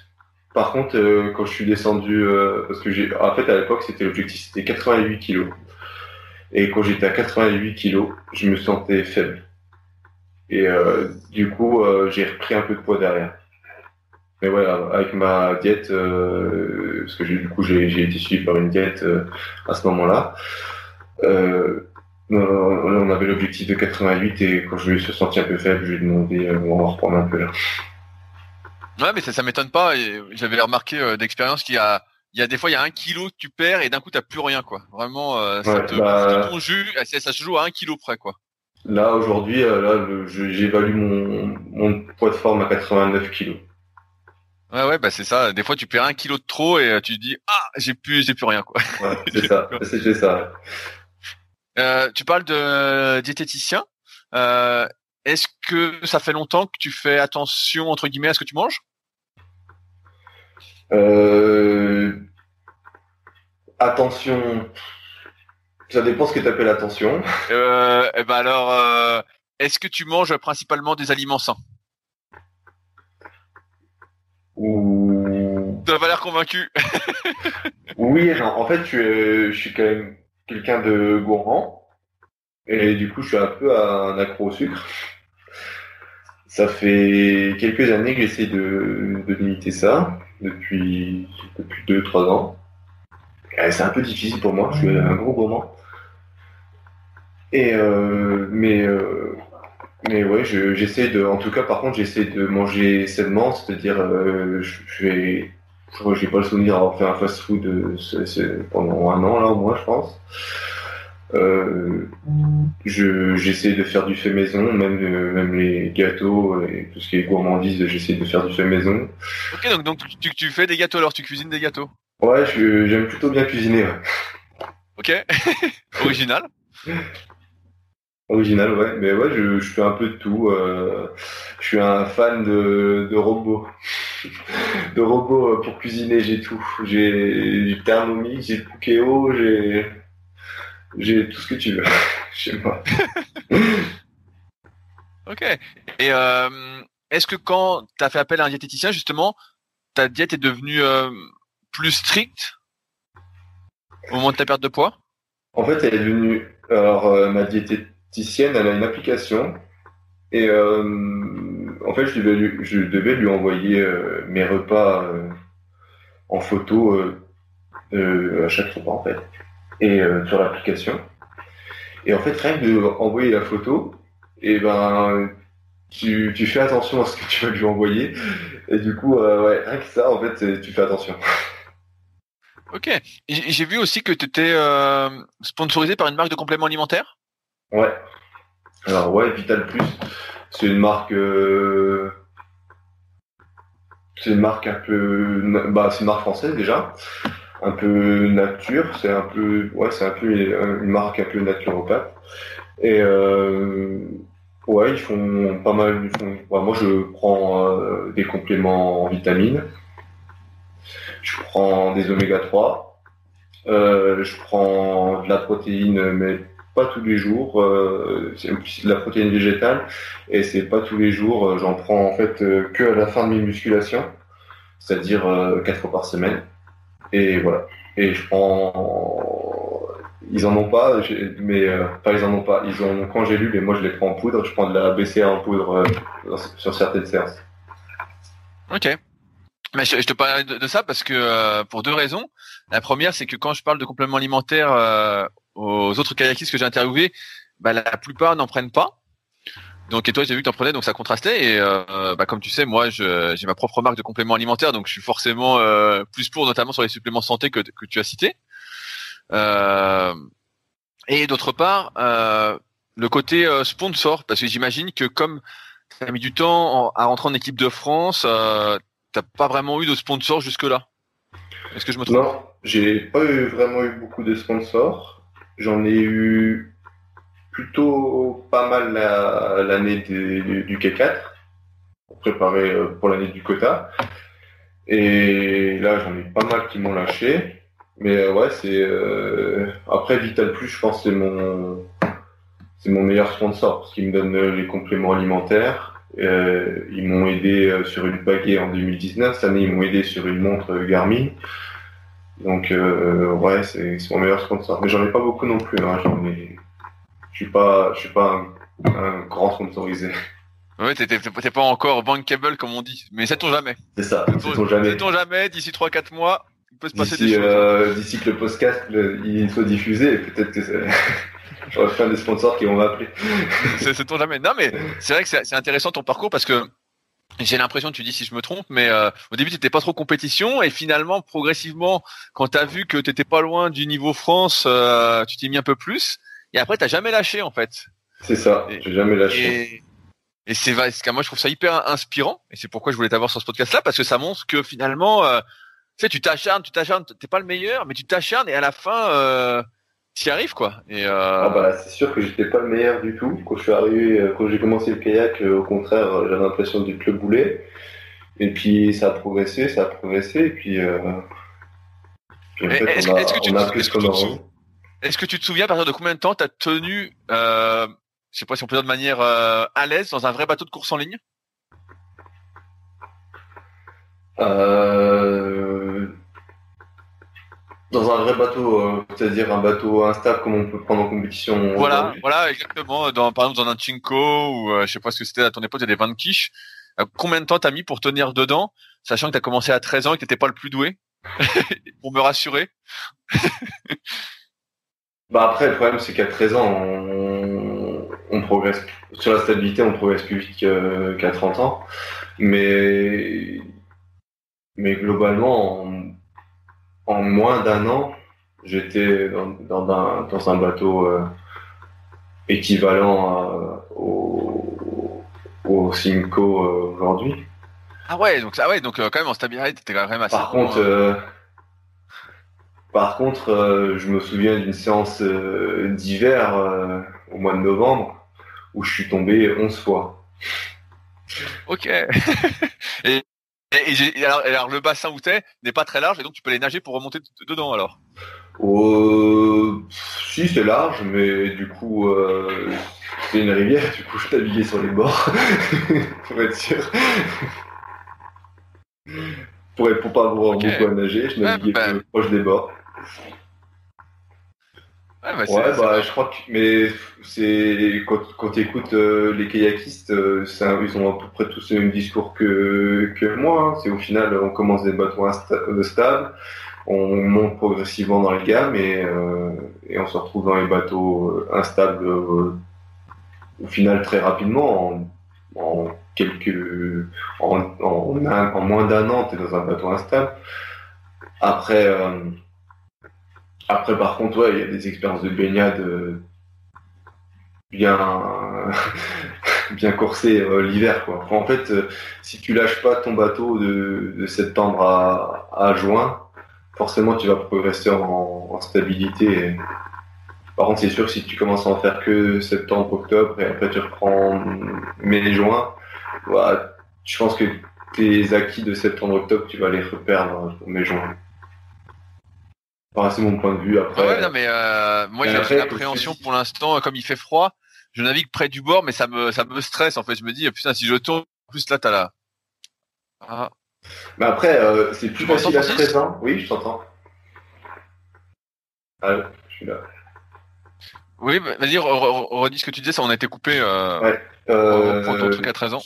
Par contre, euh, quand je suis descendu, euh, parce que j'ai, en fait, à l'époque, c'était l'objectif, c'était 88 kilos. Et quand j'étais à 88 kilos, je me sentais faible. Et euh, du coup, euh, j'ai repris un peu de poids derrière. Mais voilà, avec ma diète, euh, parce que du coup, j'ai été suivi par une diète euh, à ce moment-là. Euh, on avait l'objectif de 88 et quand je me suis senti un peu faible, je lui ai demandé euh, on va reprendre un peu là. Ouais, mais ça, ça m'étonne pas. J'avais remarqué euh, d'expérience qu'il y a, il y a des fois, il y a un kilo que tu perds et d'un coup, t'as plus rien, quoi. Vraiment, euh, ça Ouais, te bah- jus. Ça, ça se joue à un kilo près, quoi. Là, aujourd'hui, euh, là, j'évalue mon, mon poids de forme à 89 kilos. Ouais, ouais, bah c'est ça. Des fois, tu perds un kilo de trop et euh, tu te dis, ah, j'ai plus, j'ai plus rien, quoi. Ouais, c'est ça, c'était ça. Euh, tu parles de diététicien. Euh, Est-ce que ça fait longtemps que tu fais attention entre guillemets à ce que tu manges? Euh, attention, ça dépend ce que tu appelles attention. euh, eh ben alors, est-ce que tu manges principalement des aliments sains? Ou Tu n'as pas l'air convaincu. oui et non. En fait, je, je suis quand même quelqu'un de gourmand et du coup, je suis un peu un accro au sucre. Ça fait quelques années que j'essaie de, de limiter ça depuis depuis deux trois ans. Et C'est un peu difficile pour moi. Je suis un gros gourmand. Et euh, mais euh, mais ouais, je- j'essaie de. En tout cas, par contre, j'essaie de manger sainement, c'est-à-dire, euh, je vais. Je j'ai pas le souvenir d'avoir fait un fast-food euh, pendant un an là au moins, je pense. Euh, je j'essaie de faire du fait maison, même euh, même les gâteaux et tout ce qui est gourmandise, j'essaie de faire du fait maison. Ok, donc donc tu, tu fais des gâteaux alors, tu cuisines des gâteaux? Ouais, je- j'aime plutôt bien cuisiner. ouais. Ok, original. Original, ouais. Mais ouais, je, je fais un peu de tout. euh, je suis un fan de, de robots. de robots euh, pour cuisiner, j'ai tout. J'ai j'ai Thermomix, j'ai Cookéo, j'ai j'ai tout ce que tu veux chez moi. Ok. Et euh, est-ce que quand tu as fait appel à un diététicien, justement, ta diète est devenue euh, plus stricte au moment de ta perte de poids? En fait, elle est devenue. Alors, euh, ma diététicienne, elle a une application. Et en fait, je devais lui, je devais lui envoyer euh, mes repas euh, en photo euh, à chaque repas, en fait. Et sur l'application. Et en fait, rien que de envoyer la photo, et ben, tu, tu fais attention à ce que tu vas lui envoyer. Et du coup, euh, ouais, rien que ça, en fait, tu fais attention. Ok. J'ai j'ai vu aussi que tu étais euh, sponsorisé par une marque de compléments alimentaires? Ouais. Alors ouais, Vital Plus, c'est une marque, euh, c'est une marque un peu, bah c'est une marque française déjà, un peu nature, c'est un peu, ouais, c'est un peu une marque un peu naturopathe. Et euh, ouais, ils font pas mal. Ils font, bah, moi, je prends euh, des compléments en vitamines. Je prends des oméga 3. Euh, je prends de la protéine, mais pas tous les jours. Euh, c'est de la protéine végétale et c'est pas tous les jours. J'en prends en fait euh, que à la fin de mes musculations, c'est-à-dire euh, quatre fois par semaine. Et voilà. Et je prends. Ils en ont pas, mais euh, enfin ils en ont pas. Ils ont quand j'ai lu, mais moi je les prends en poudre. Je prends de la BCA en poudre euh, sur certaines séances. Ok. Mais je, te parle de, ça parce que euh, pour deux raisons. La première, c'est que quand je parle de compléments alimentaires euh, aux autres kayakistes que j'ai interviewés, bah, la plupart n'en prennent pas. Donc et toi, j'ai vu que t'en prenais, donc ça contrastait. Et euh, bah, comme tu sais, moi, j'ai ma propre marque de compléments alimentaires, donc je suis forcément euh, plus pour, notamment sur les suppléments santé que, que tu as cités. Euh, et d'autre part, euh, le côté euh, sponsor, parce que j'imagine que comme tu as mis du temps à rentrer en équipe de France, euh, t'as pas vraiment eu de sponsor jusque-là. Est-ce que je me trompe? Non, j'ai pas eu, vraiment eu beaucoup de sponsors. J'en ai eu plutôt pas mal la- l'année du, du, du K4 pour préparer euh, pour l'année du quota. Et là, j'en ai pas mal qui m'ont lâché. Mais euh, ouais, c'est euh, après Vital Plus, je pense c'est mon c'est mon meilleur sponsor parce qu'il me donne euh, les compléments alimentaires. Euh, ils m'ont aidé sur une baguette en 2019. Cette année, ils m'ont aidé sur une montre Garmin. Donc euh, ouais, c'est c'est mon meilleur sponsor. Mais j'en ai pas beaucoup non plus. Hein. J'en ai, je suis pas, je suis pas un, un grand sponsorisé. Ouais, t'es pas encore bankable comme on dit, mais sait-on jamais. C'est ça. Sait-on jamais. Sait-on jamais, d'ici 3-4 mois, il peut se passer des D'ici choses. euh, d'ici que le podcast le- il soit diffusé, peut-être que j'aurai plein de sponsors qui vont m'appeler. Sait-on jamais. Non, mais c'est vrai que c'est intéressant ton parcours parce que j'ai l'impression, tu dis si je me trompe, mais euh, au début t'étais pas trop compétition et finalement progressivement, quand t'as vu que t'étais pas loin du niveau France, euh, tu t'y mis un peu plus et après t'as jamais lâché en fait. C'est ça. J'ai jamais lâché. Et, et c'est vrai, moi je trouve ça hyper inspirant et c'est pourquoi je voulais t'avoir sur ce podcast-là parce que ça montre que finalement, euh, tu sais, tu t'acharnes, tu t'acharnes, t'es pas le meilleur, mais tu t'acharnes et à la fin, t'y arrives quoi. Et euh, Ah bah, c'est sûr que j'étais pas le meilleur du tout. Quand je suis arrivé, euh, quand j'ai commencé le kayak, euh, au contraire, j'avais l'impression d'être le boulet. Et puis ça a progressé, ça a progressé, et puis, euh... puis en Et fait, est-ce on que- a, est-ce que tu on a te- qu'on tu est-ce que tu souviens à partir de combien de temps t'as tenu, euh, je sais pas si on peut dire de manière euh, à l'aise dans un vrai bateau de course en ligne? Euh... Dans un vrai bateau, euh, c'est-à-dire un bateau instable comme on peut prendre en compétition. Voilà, aujourd'hui. voilà, exactement. Dans, par exemple, dans un Chinko ou euh, je sais pas ce que c'était à ton époque, il y a des 20 quiches. Euh, combien de temps t'as mis pour tenir dedans, sachant que t'as commencé à 13 ans et que t'étais pas le plus doué? Pour me rassurer. Bah après, le problème, c'est qu'à 13 ans, on, on progresse. Sur la stabilité, on progresse plus vite qu'à 30 ans. Mais, mais globalement, en, en moins d'un an, j'étais dans, dans, un, dans un bateau euh, équivalent à- au, au Simco euh, aujourd'hui. Ah ouais, donc ah ouais, donc euh, quand même en stabilité, t'étais quand même assez. Par bon, contre, par contre, je me souviens d'une séance d'hiver au mois de novembre où je suis tombé 11 fois. Ok. et et, et j'ai- et alors, le bassin où t'es n'est pas très large et donc tu peux aller nager pour remonter dedans alors? Euh, si c'est large, mais du coup euh, c'est une rivière, du coup je naviguais sur les bords pour être sûr. pour, pas avoir beaucoup à nager, je naviguais bah. plus proche des bords. Ouais, bah, Ouais, bah, je crois que, mais c'est, quand, quand tu écoutes les kayakistes, euh, c'est un- ils ont à peu près tous le même discours que, que moi. hein. C'est au final, on commence des bateaux euh, stables, on monte progressivement dans les gammes et, euh, et on se retrouve dans les bateaux euh, instables euh, au final très rapidement. En, en quelques, en, en moins d'un an, tu es dans un bateau instable. Après, euh, après, par contre, ouais, il y a des expériences de baignade euh, bien, bien coursées euh, l'hiver, quoi. En fait, euh, si tu lâches pas ton bateau de, septembre à, juin, forcément, tu vas progresser en, stabilité. Par contre, c'est sûr que si tu commences à en faire que septembre, octobre, et après tu reprends mai, juin, voilà, je pense que tes acquis de septembre, octobre, tu vas les reperdre pour mai, juin. Enfin, c'est mon point de vue. Après, Ah ouais, non, mais euh, moi j'ai une appréhension pour l'instant, comme il fait froid, je navigue près du bord, mais ça me ça me stresse en fait. Je me dis putain si je tourne, en plus là t'as la. Ah. Mais après, euh, c'est plus facile à 13 ans. Oui, je t'entends. Allô, je suis là. Oui, bah, vas-y, re- re- redis ce que tu disais, ça on a été coupé. Euh, Ouais, Euh, reprend ton truc à 13 ans.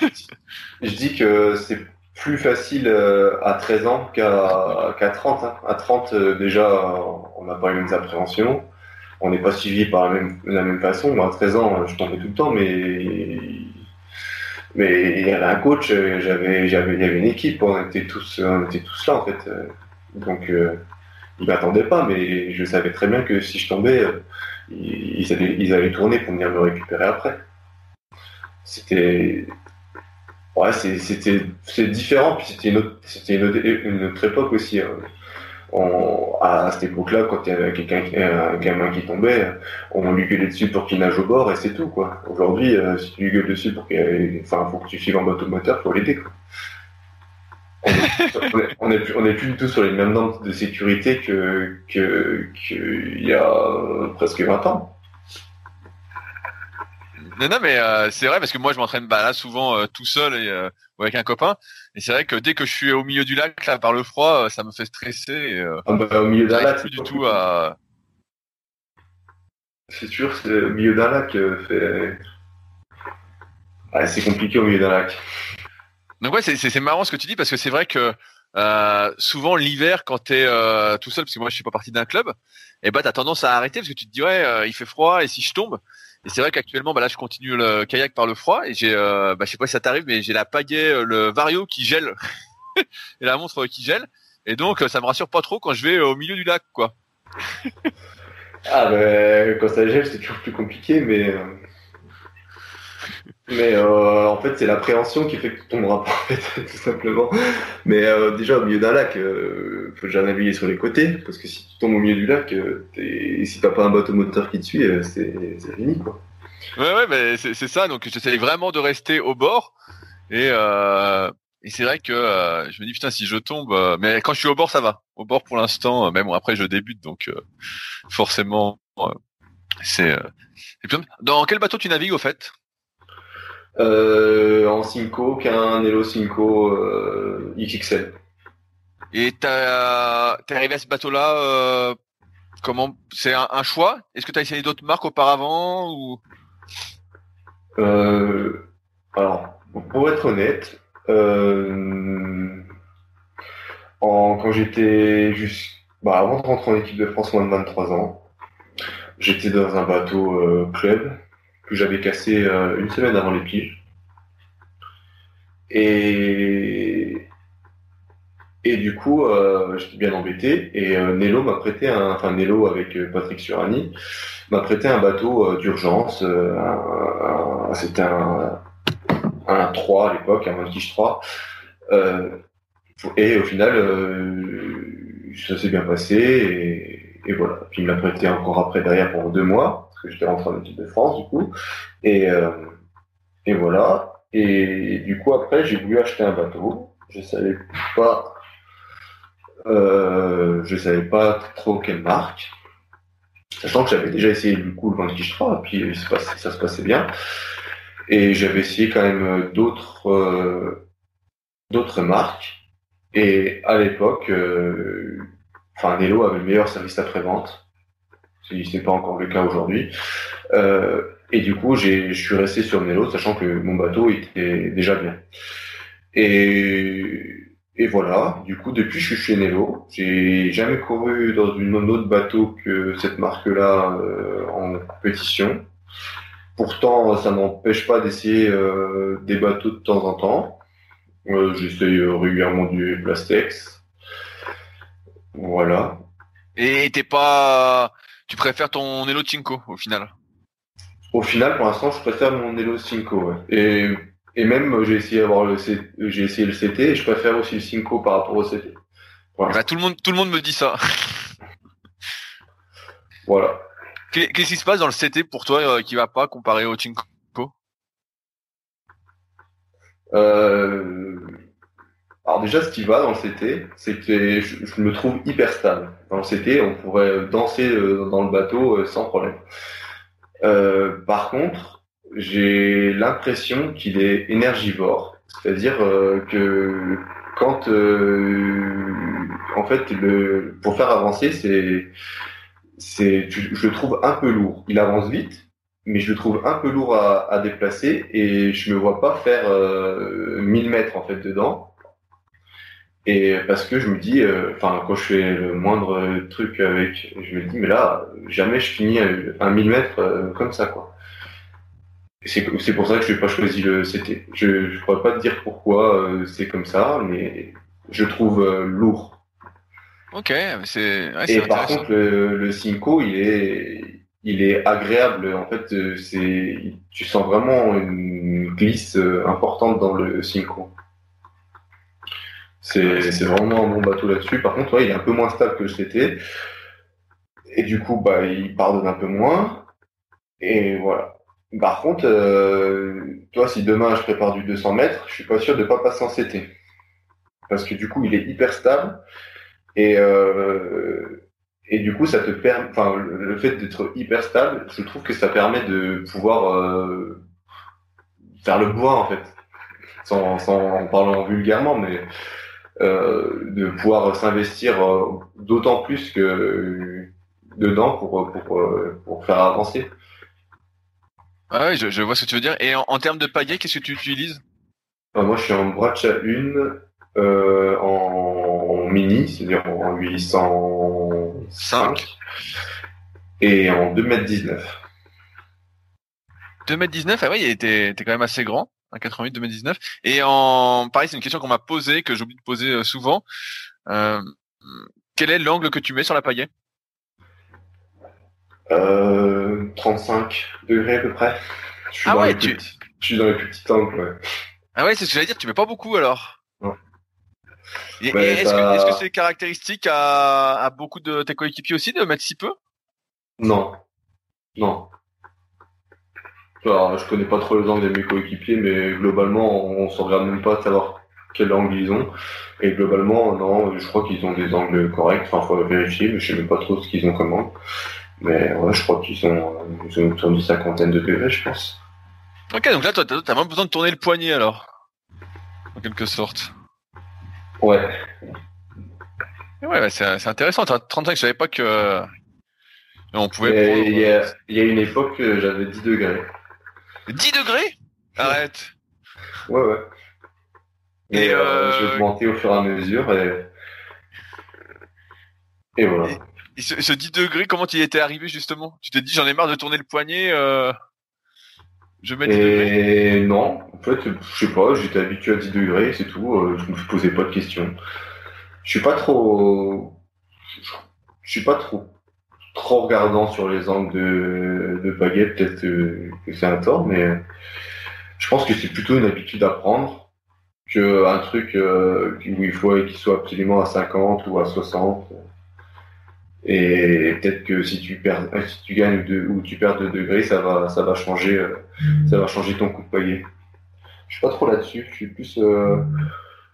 je dis- je dis que c'est plus facile euh, à 13 ans qu'à qu'à 30. hein. À 30, euh, déjà, on n'a pas les mêmes appréhensions. On n'est pas suivi par la même, la même façon. À 13 ans, je tombais tout le temps, mais mais il y avait un coach, euh, j'avais, j'avais, il y avait une équipe, on était tous, on était tous là en fait. Donc, euh, ils m'attendaient pas, mais je savais très bien que si je tombais, ils, ils allaient, ils allaient tourner pour venir me récupérer après. C'était, ouais, c'était, différent, puis c'était une une une autre époque aussi. hein. On- à cette époque-là, quand il y avait quelqu'un, un gamin qui tombait, on lui gueulait dessus pour qu'il nage au bord et c'est tout quoi. Aujourd'hui, euh, si tu lui gueules dessus pour qu'il, enfin, faut que tu files en bateau moteur, faut l'aider quoi. on est, on est, plus, du tout sur les mêmes normes de sécurité que qu'il y a presque 20 ans. Non, non, mais euh, c'est vrai parce que moi je m'entraîne bah, là souvent euh, tout seul et euh, avec un copain. Et c'est vrai que dès que je suis au milieu du lac là par le froid, ça me fait stresser. Et, ah bah, au milieu d'un lac, plus du tout à. C'est sûr, c'est au milieu d'un lac, fait... ah, c'est compliqué au milieu d'un lac. Donc ouais, c'est marrant ce que tu dis parce que c'est vrai que euh, souvent l'hiver quand tu es euh, tout seul parce que moi je suis pas partie d'un club, et eh ben t'as tendance à arrêter parce que tu te dis ouais euh, il fait froid et si je tombe et c'est vrai qu'actuellement bah là je continue le kayak par le froid et j'ai bah je sais pas si ça t'arrive mais j'ai la pagaie le vario qui gèle et la montre qui gèle et donc ça me rassure pas trop quand je vais au milieu du lac quoi. ah ben quand ça gèle c'est toujours plus compliqué mais mais euh, en fait, c'est l'appréhension qui fait que tu tomberas pas, tout simplement. Mais euh, déjà, au milieu d'un lac, euh, faut déjà naviguer sur les côtés, parce que si tu tombes au milieu du lac, euh, et si t'as pas un bateau moteur qui te suit, c'est fini, quoi. Ouais, ouais, mais c'est ça. Donc, j'essaie vraiment de rester au bord. Et, et c'est vrai que je me dis, putain, si je tombe... mais quand je suis au bord, ça va. Au bord, pour l'instant, même bon, après, je débute, donc forcément, c'est... Dans quel bateau tu navigues, au fait? En Cinco qu'un Nelo Cinco euh, XXL. Et t'as t'es arrivé à ce bateau-là euh, comment C'est un, choix? Est-ce que tu as essayé d'autres marques auparavant ou? Euh, Alors, pour être honnête, euh, en, quand j'étais juste bah, avant de rentrer en équipe de France moins de 23 ans, j'étais dans un bateau euh, club que j'avais cassé euh, une semaine avant les piges. Et, et du coup, euh, j'étais bien embêté. Et euh, Nello m'a prêté un, enfin Nello avec Patrick Surani m'a prêté un bateau d'urgence. C'était un, un 3 à l'époque, un Vanquish 3. et au final, ça s'est bien passé. Et, et voilà. Puis il me l'a prêté encore après derrière pour deux mois j'étais rentré en équipe de France du coup. Et, euh, et voilà. Et du coup après j'ai voulu acheter un bateau. Je savais pas, euh, je savais pas trop quelle marque. Sachant que j'avais déjà essayé du coup le Vanquish 3, et puis ça se passait bien. Et j'avais essayé quand même d'autres euh, d'autres marques. Et à l'époque, euh, enfin Nello avait le meilleur service après-vente si ce n'est pas encore le cas aujourd'hui. Euh, et du coup, je suis resté sur Nelo, sachant que mon bateau était déjà bien. Et, et voilà, du coup, depuis je suis chez Nelo, j'ai jamais couru dans une autre bateau que cette marque-là euh, en compétition. Pourtant, ça m'empêche pas d'essayer euh, des bateaux de temps en temps. Euh, J'essaye régulièrement du Plastex. Voilà. Et t'es pas tu préfères ton Elo Cinco au final Au final, pour l'instant, je préfère mon Elo Cinco. Et, et même, j'ai essayé, avoir le j'ai essayé le CT et je préfère aussi le Cinco par rapport au CT. Bah, tout, le monde, tout le monde me dit ça. voilà. Qu'est-ce qui se passe dans le CT pour toi euh, qui va pas comparé au Cinco euh, alors déjà, ce qui va dans le CT, c'est que je, me trouve hyper stable. Dans le CT, on pourrait danser euh, dans le bateau euh, sans problème. Euh, par contre, j'ai l'impression qu'il est énergivore, c'est-à-dire que quand, en fait, pour faire avancer, c'est, c'est, je le trouve un peu lourd. Il avance vite, mais je le trouve un peu lourd à, à déplacer et je me vois pas faire 1000 mètres en fait dedans et parce que je me dis, euh, enfin, quand je fais le moindre truc avec, je me dis, mais là, jamais je finis un 1000 mètres euh, comme ça, quoi. C'est pour ça que je n'ai pas choisi le CT. Je ne pourrais pas te dire pourquoi euh, c'est comme ça, mais je trouve lourd. Ok, c'est. Ouais, Et par contre, le, le Cinco, il est, il est agréable. En fait, c'est, tu sens vraiment une glisse importante dans le Cinco. C'est vraiment un bon bateau là-dessus. Par contre, ouais, il est un peu moins stable que CT. Et du coup, bah, il pardonne un peu moins. Et voilà. Par contre, euh, toi, si demain je prépare du 200 mètres, je suis pas sûr de pas passer en CT. parce que du coup, il est hyper stable et euh, et du coup, ça te permet, enfin, le fait d'être hyper stable, je trouve que ça permet de pouvoir euh, faire le bois en fait, sans, sans en parlant vulgairement, mais de pouvoir s'investir euh, d'autant plus que dedans pour pour pour faire avancer. Ah oui, je, je, vois ce que tu veux dire. Et en, en termes de pagaie, qu'est-ce que tu utilises? Moi, je suis en Bracha 1 euh, en mini, c'est-à-dire en 805 et en 2m19. 2m19, ah oui, t'es quand même assez grand, 1,88, 2m19. Et en pareil, c'est une question qu'on m'a posée, que j'oublie de poser euh, souvent. Euh, quel est l'angle que tu mets sur la paillette? Euh, 35 degrés à peu près. Je suis, ah dans, ouais, les tu... petits, je suis dans les plus petits angles, ouais. Ah ouais, c'est ce que j'allais dire, tu mets pas beaucoup alors? Non. Et, ouais, est-ce ça... que c'est -ce caractéristique à, à, beaucoup de tes coéquipiers aussi de mettre si peu? Non. Non. Alors, je connais pas trop les angles de mes coéquipiers, mais globalement, on se regarde même pas de savoir quel angle ils ont. Et globalement, non, je crois qu'ils ont des angles corrects. Enfin, faut vérifier, mais je sais même pas trop ce qu'ils ont comme angle. Mais ouais, je crois qu'ils sont, ils ont autour d'une cinquantaine de degrés, je pense. Ok, donc là, toi, t'as même besoin de tourner le poignet alors, en quelque sorte. Ouais. Ouais, ouais c'est intéressant. 35, je savais pas que on pouvait. Il y, a, il y a une époque, j'avais 10 degrés. 10 degrés Arrête. Ouais, ouais. Et, et euh, euh... je vais augmenter au fur et à mesure et, et voilà. Et... Et ce, ce 10 degrés, comment tu y étais arrivé justement? Tu t'es dit j'en ai marre de tourner le poignet, euh... je mets 10 et degrés? Non, en fait, je sais pas, j'étais habitué à 10 degrés, c'est tout, euh, je me posais pas de questions. Je suis pas trop... Je suis pas trop trop regardant sur les angles de, de peut-être que, c'est un tort, mais je pense que c'est plutôt une habitude à prendre qu'un truc euh, où il faut qu'il soit absolument à 50 ou à 60. Et peut-être que si tu perds, si tu gagnes ou tu perds de degrés, ça va, ça va changer, euh, ça va changer ton coup de paillet. Je suis pas trop là-dessus. Je suis plus, euh,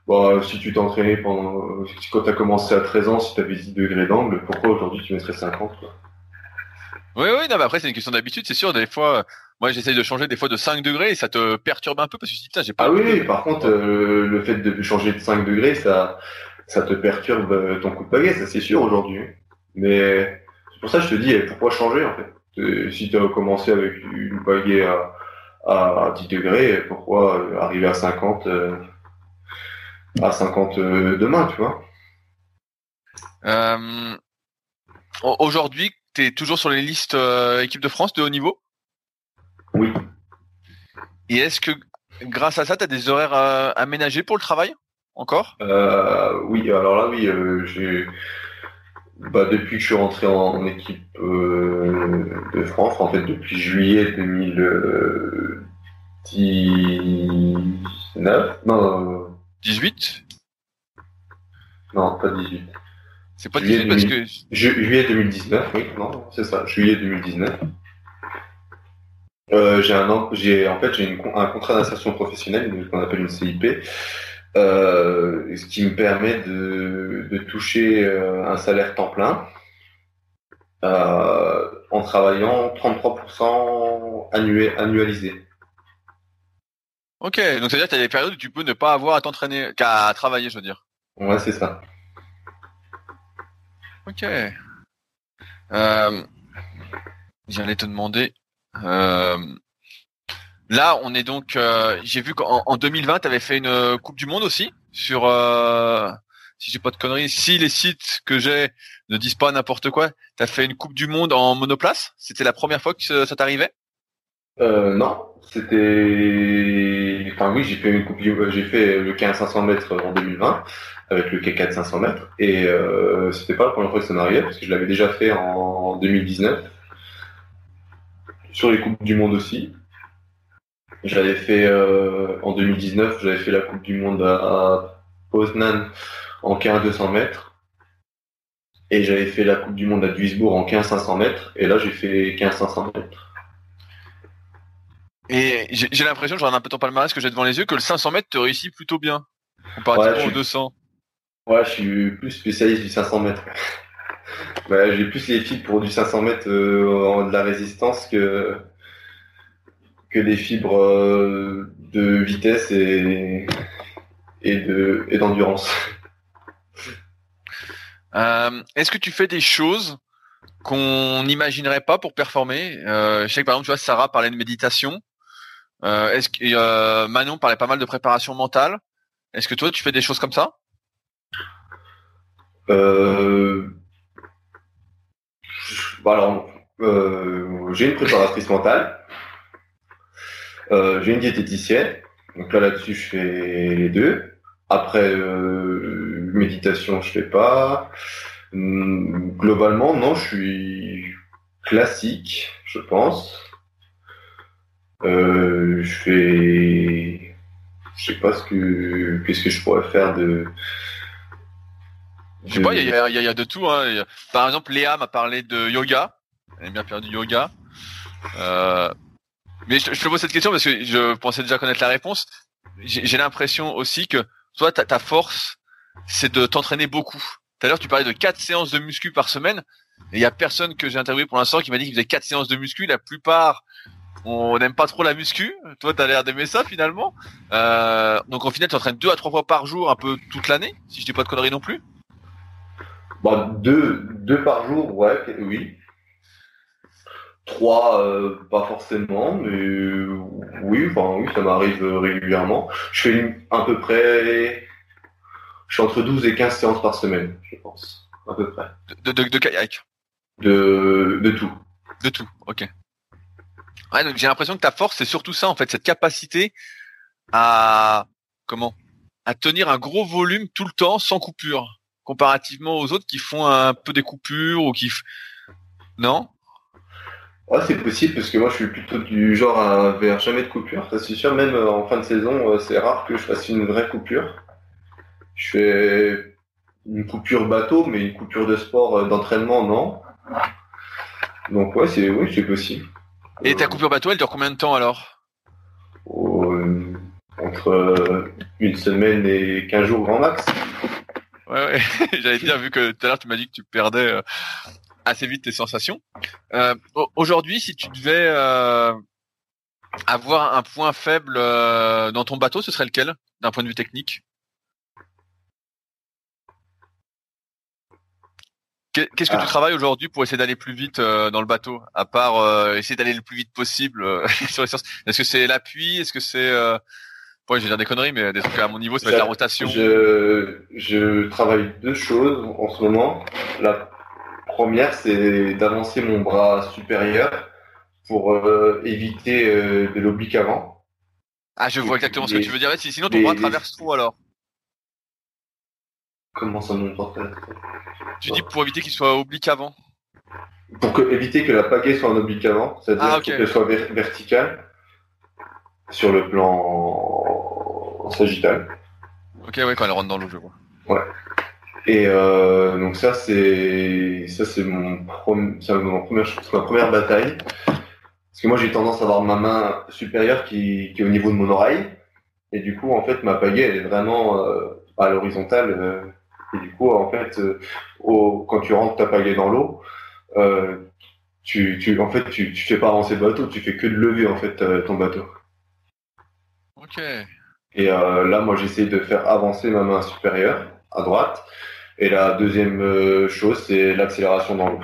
bah, si tu t'entraînais pendant, quand t'as commencé à 13 ans, si t'avais 10 degrés d'angle, pourquoi aujourd'hui tu mettrais 50, quoi? Oui, oui, non, mais après, c'est une question d'habitude, c'est sûr. Des fois, moi, j'essaye de changer des fois de 5 degrés et ça te perturbe un peu parce que tu dis, putain, j'ai pas. Ah oui, par contre, euh, le fait de changer de 5 degrés, ça, ça te perturbe euh, ton coup de pagaie, ça c'est sûr aujourd'hui. Mais c'est pour ça que je te dis, pourquoi changer en fait Si tu as commencé avec une pagaie à, à 10 degrés, pourquoi arriver à 50 à 50 demain, tu vois. Euh, Aujourd'hui, tu es toujours sur les listes euh, équipe de France de haut niveau? Oui. Et est-ce que grâce à ça, tu as des horaires euh, aménagés pour le travail encore? Euh, Oui, alors là, oui, j'ai bah, depuis que je suis rentré en, en équipe euh, de France, en fait depuis juillet 2019, non, 18 Non, pas 18. C'est pas juillet 18 parce que... Ju juillet 2019, oui, non, c'est ça, juillet 2019. Euh, j'ai un j'ai en fait j'ai un contrat d'insertion professionnelle qu'on appelle une CIP euh, ce qui me permet de, de toucher euh, un salaire temps plein euh, en travaillant 33% annué, annualisé. Ok, donc c'est-à-dire que tu as des périodes où tu peux ne pas avoir à t'entraîner, qu'à travailler, je veux dire. Ouais, c'est ça. Ok. Euh, J'allais te demander. Euh, Là, on est donc. Euh, J'ai vu qu'en en 2020, tu avais fait une euh, Coupe du Monde aussi sur. Euh, si j'ai pas de conneries, si les sites que j'ai ne disent pas n'importe quoi, tu as fait une Coupe du Monde en monoplace? C'était la première fois que ça t'arrivait? Euh, Non, c'était. Enfin oui, j'ai fait une Coupe. J'ai fait le 15 500 mètres en 2020 avec le K4 500 mètres et euh, c'était pas la première fois que ça m'arrivait parce que je l'avais déjà fait en 2019 sur les Coupes du Monde aussi. J'avais fait euh, en 2019, j'avais fait la Coupe du Monde à, à Poznan en 15 200 mètres. Et j'avais fait la Coupe du Monde à Duisbourg en 15 500 mètres. Et là, j'ai fait 15 500 mètres. Et j'ai l'impression, je regarde un peu ton palmarès que j'ai devant les yeux, que le 500 mètres te réussit plutôt bien. Comparativement Ouais, au suis- 200. Ouais, je suis plus spécialiste du 500 mètres. Bah, j'ai plus les fibres pour du 500 mètres euh, de la résistance que que des fibres euh, de vitesse et et de et d'endurance. Euh, Est-ce que tu fais des choses qu'on n'imaginerait pas pour performer? Je sais que par exemple, tu vois, Sarah parlait de méditation. Euh, Est-ce que euh, Manon parlait pas mal de préparation mentale Est-ce que toi, tu fais des choses comme ça? Euh... Bon, alors, j'ai une préparatrice mentale. J'ai une diététicienne. Donc là, là-dessus, je fais les deux. Après, méditation, je fais pas. Hum, Globalement, non, je suis classique, je pense. Euh, je fais, je sais pas ce que, qu'est-ce que je pourrais faire de. Je sais pas, il y y y a de tout. Hein. Par exemple, Léa m'a parlé de yoga. Elle aime bien faire du yoga. Euh, Mais je, je te pose cette question parce que je pensais déjà connaître la réponse. J'ai j'ai l'impression aussi que toi, ta, ta force, c'est de t'entraîner beaucoup. Tout à l'heure, tu parlais de quatre séances de muscu par semaine. Et il y a personne que j'ai interviewé pour l'instant qui m'a dit qu'il faisait quatre séances de muscu. La plupart, on n'aime pas trop la muscu. Toi, t'as l'air d'aimer ça finalement. Euh, donc, au final, tu entraînes deux à trois fois par jour, un peu toute l'année, si je dis pas de conneries non plus. Bon, deux, deux par jour, ouais, oui. Trois, euh, pas forcément, mais euh, oui, enfin oui, ça m'arrive régulièrement. Je fais une- à peu près, je suis entre 12 et 15 séances par semaine, je pense, à peu près. De, de, de kayak. De, de tout. De tout, ok. Ouais, donc j'ai l'impression que ta force, c'est surtout ça, en fait, cette capacité à comment? À tenir un gros volume tout le temps sans coupure, comparativement aux autres qui font un peu des coupures ou qui. Non? Ouais, c'est possible parce que moi je suis plutôt du genre à vers jamais de coupure, ça c'est sûr, même euh, en fin de saison, euh, c'est rare que je fasse une vraie coupure. Je fais une coupure bateau, mais une coupure de sport euh, d'entraînement, non. Donc ouais, c'est oui, c'est possible. Et ta coupure bateau, elle dure combien de temps alors? Euh, entre euh, une semaine et 15 jours grand max. Ouais, ouais. J'allais dire, vu que tout à l'heure tu m'as dit que tu perdais euh, assez vite tes sensations. Euh, au- Aujourd'hui, si tu devais euh, avoir un point faible dans ton bateau, ce serait lequel, d'un point de vue technique? Qu'est-ce que Ah. tu travailles aujourd'hui pour essayer d'aller plus vite euh, dans le bateau, à part euh, essayer d'aller le plus vite possible euh, sur les séances Est-ce que c'est l'appui? Est-ce que c'est euh... ouais, je vais dire des conneries, mais des trucs à mon niveau, ça va être la rotation. Je, je travaille deux choses en ce moment. La première, c'est d'avancer mon bras supérieur pour euh, éviter euh, de l'oblique avant. Ah, je vois exactement ce que tu veux dire. Sinon, ton les- bras traverse trop alors. Comment ça mon portrait Tu dis pour éviter qu'il soit oblique avant. Pour que, éviter que la pagaie soit en oblique avant, c'est-à-dire Ah, qu'elle soit ver- verticale sur le plan sagittal. Ok, ouais, quand elle rentre dans l'eau, je vois. Et euh, donc ça c'est ça c'est mon prom- mon première ma première bataille parce que moi j'ai tendance à avoir ma main supérieure qui, qui est au niveau de mon oreille et du coup en fait ma pagaie elle est vraiment euh, à l'horizontale euh, et du coup en fait euh, au, quand tu rentres ta pagaie dans l'eau euh, tu, tu en fait tu, tu fais pas avancer le bateau tu fais que de lever en fait euh, ton bateau Ok. et euh, là, moi, j'essaie de faire avancer ma main supérieure à droite. Et la deuxième chose, c'est l'accélération dans l'eau.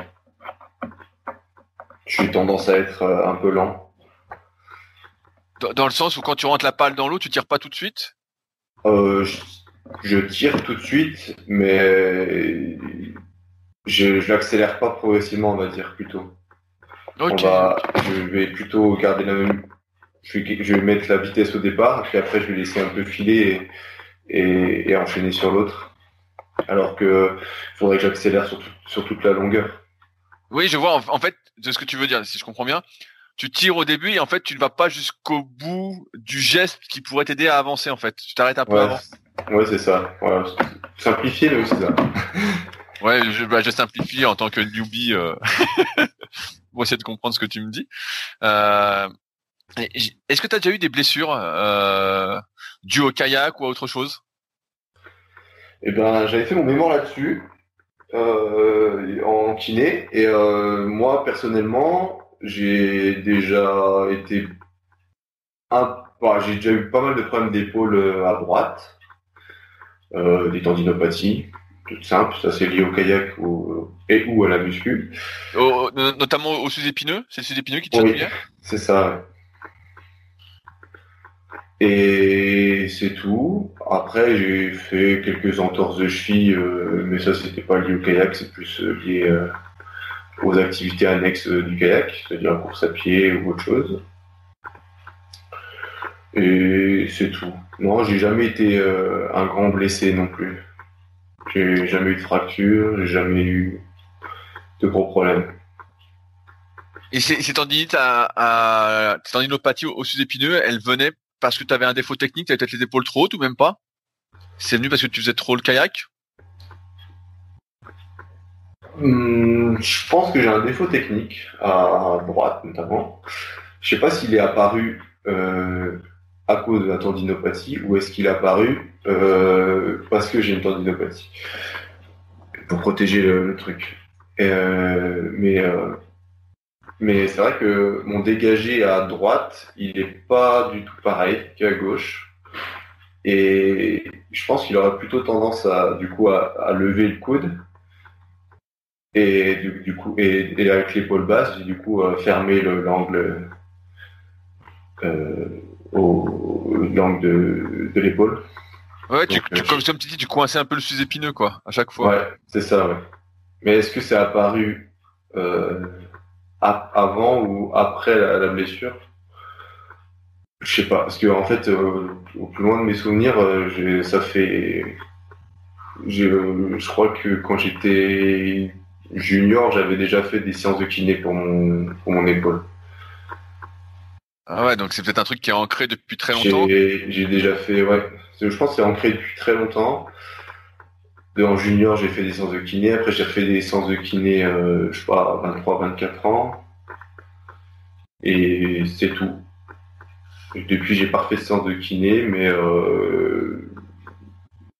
J'ai tendance à être un peu lent. Dans, dans le sens où quand tu rentres la pale dans l'eau, tu tires pas tout de suite? Euh, je, je tire tout de suite, mais je, je l'accélère pas progressivement, on va dire plutôt. On va, je vais plutôt garder la même. Je vais, je vais mettre la vitesse au départ, puis après je vais laisser un peu filer et, et, et enchaîner sur l'autre. Alors que faudrait que j'accélère sur, tout- sur toute la longueur. Oui, je vois. En, en fait, de ce que tu veux dire, si je comprends bien, tu tires au début et en fait, tu ne vas pas jusqu'au bout du geste qui pourrait t'aider à avancer. En fait, tu t'arrêtes un peu Ouais, avant. Ouais c'est ça. Voilà. Simplifié, mais oui, c'est ça. Ouais, je, bah, je simplifie en tant que newbie euh, pour essayer de comprendre ce que tu me dis. Euh, Est-ce que tu as déjà eu des blessures euh, dues au kayak ou à autre chose? Et ben, j'avais fait mon mémoire là-dessus, en kiné. Et moi, personnellement, j'ai déjà été un, bah, j'ai déjà eu pas mal de problèmes d'épaule à droite, euh, des tendinopathies, tout simple. Ça, c'est lié au kayak ou, et ou à la muscu. Au- notamment au sous-épineux C'est le sous-épineux qui te Oui. chatouillait C'est ça. Et c'est tout. Après, j'ai fait quelques entorses de cheville, euh, mais ça, c'était pas lié au kayak, c'est plus euh, lié euh, aux activités annexes euh, du kayak, c'est-à-dire course à pied ou autre chose. Et c'est tout. Non, j'ai jamais été euh, un grand blessé non plus. J'ai jamais eu de fracture, j'ai jamais eu de gros problèmes. Et ces, ces tendinites à, à ces tendinopathies au, au sous-épineux, elles venaient parce que tu avais un défaut technique, tu avais peut-être les épaules trop hautes ou même pas? C'est venu parce que tu faisais trop le kayak? Hum, je pense que j'ai un défaut technique à droite notamment. Je sais pas s'il est apparu euh, à cause de la tendinopathie ou est-ce qu'il est apparu euh, parce que j'ai une tendinopathie pour protéger le, truc. Euh, mais euh, mais c'est vrai que mon dégagé à droite, il est pas du tout pareil qu'à gauche. Et je pense qu'il aurait plutôt tendance à du coup à, lever le coude et et, avec l'épaule basse du coup le- l'angle euh, au l'angle de, de l'épaule. Ouais, tu, Donc, tu, euh, comme, comme tu dis, tu coinçais un peu le sous-épineux quoi, à chaque fois. ouais c'est ça ouais. Mais est-ce que c'est apparu euh, avant ou après la, la blessure? Je sais pas parce que en fait euh, au plus loin de mes souvenirs euh, ça fait euh, je crois que quand j'étais junior j'avais déjà fait des séances de kiné pour mon pour mon épaule Ah ouais, donc c'est peut-être un truc qui est ancré depuis très longtemps. J'ai déjà fait, ouais. Je pense que c'est ancré depuis très longtemps. De- En junior, j'ai fait des séances de kiné. Après, j'ai fait des séances de kiné, euh, je sais pas, à 23, 24 ans. Et c'est tout. Depuis, j'ai pas refait de séance de kiné, mais euh,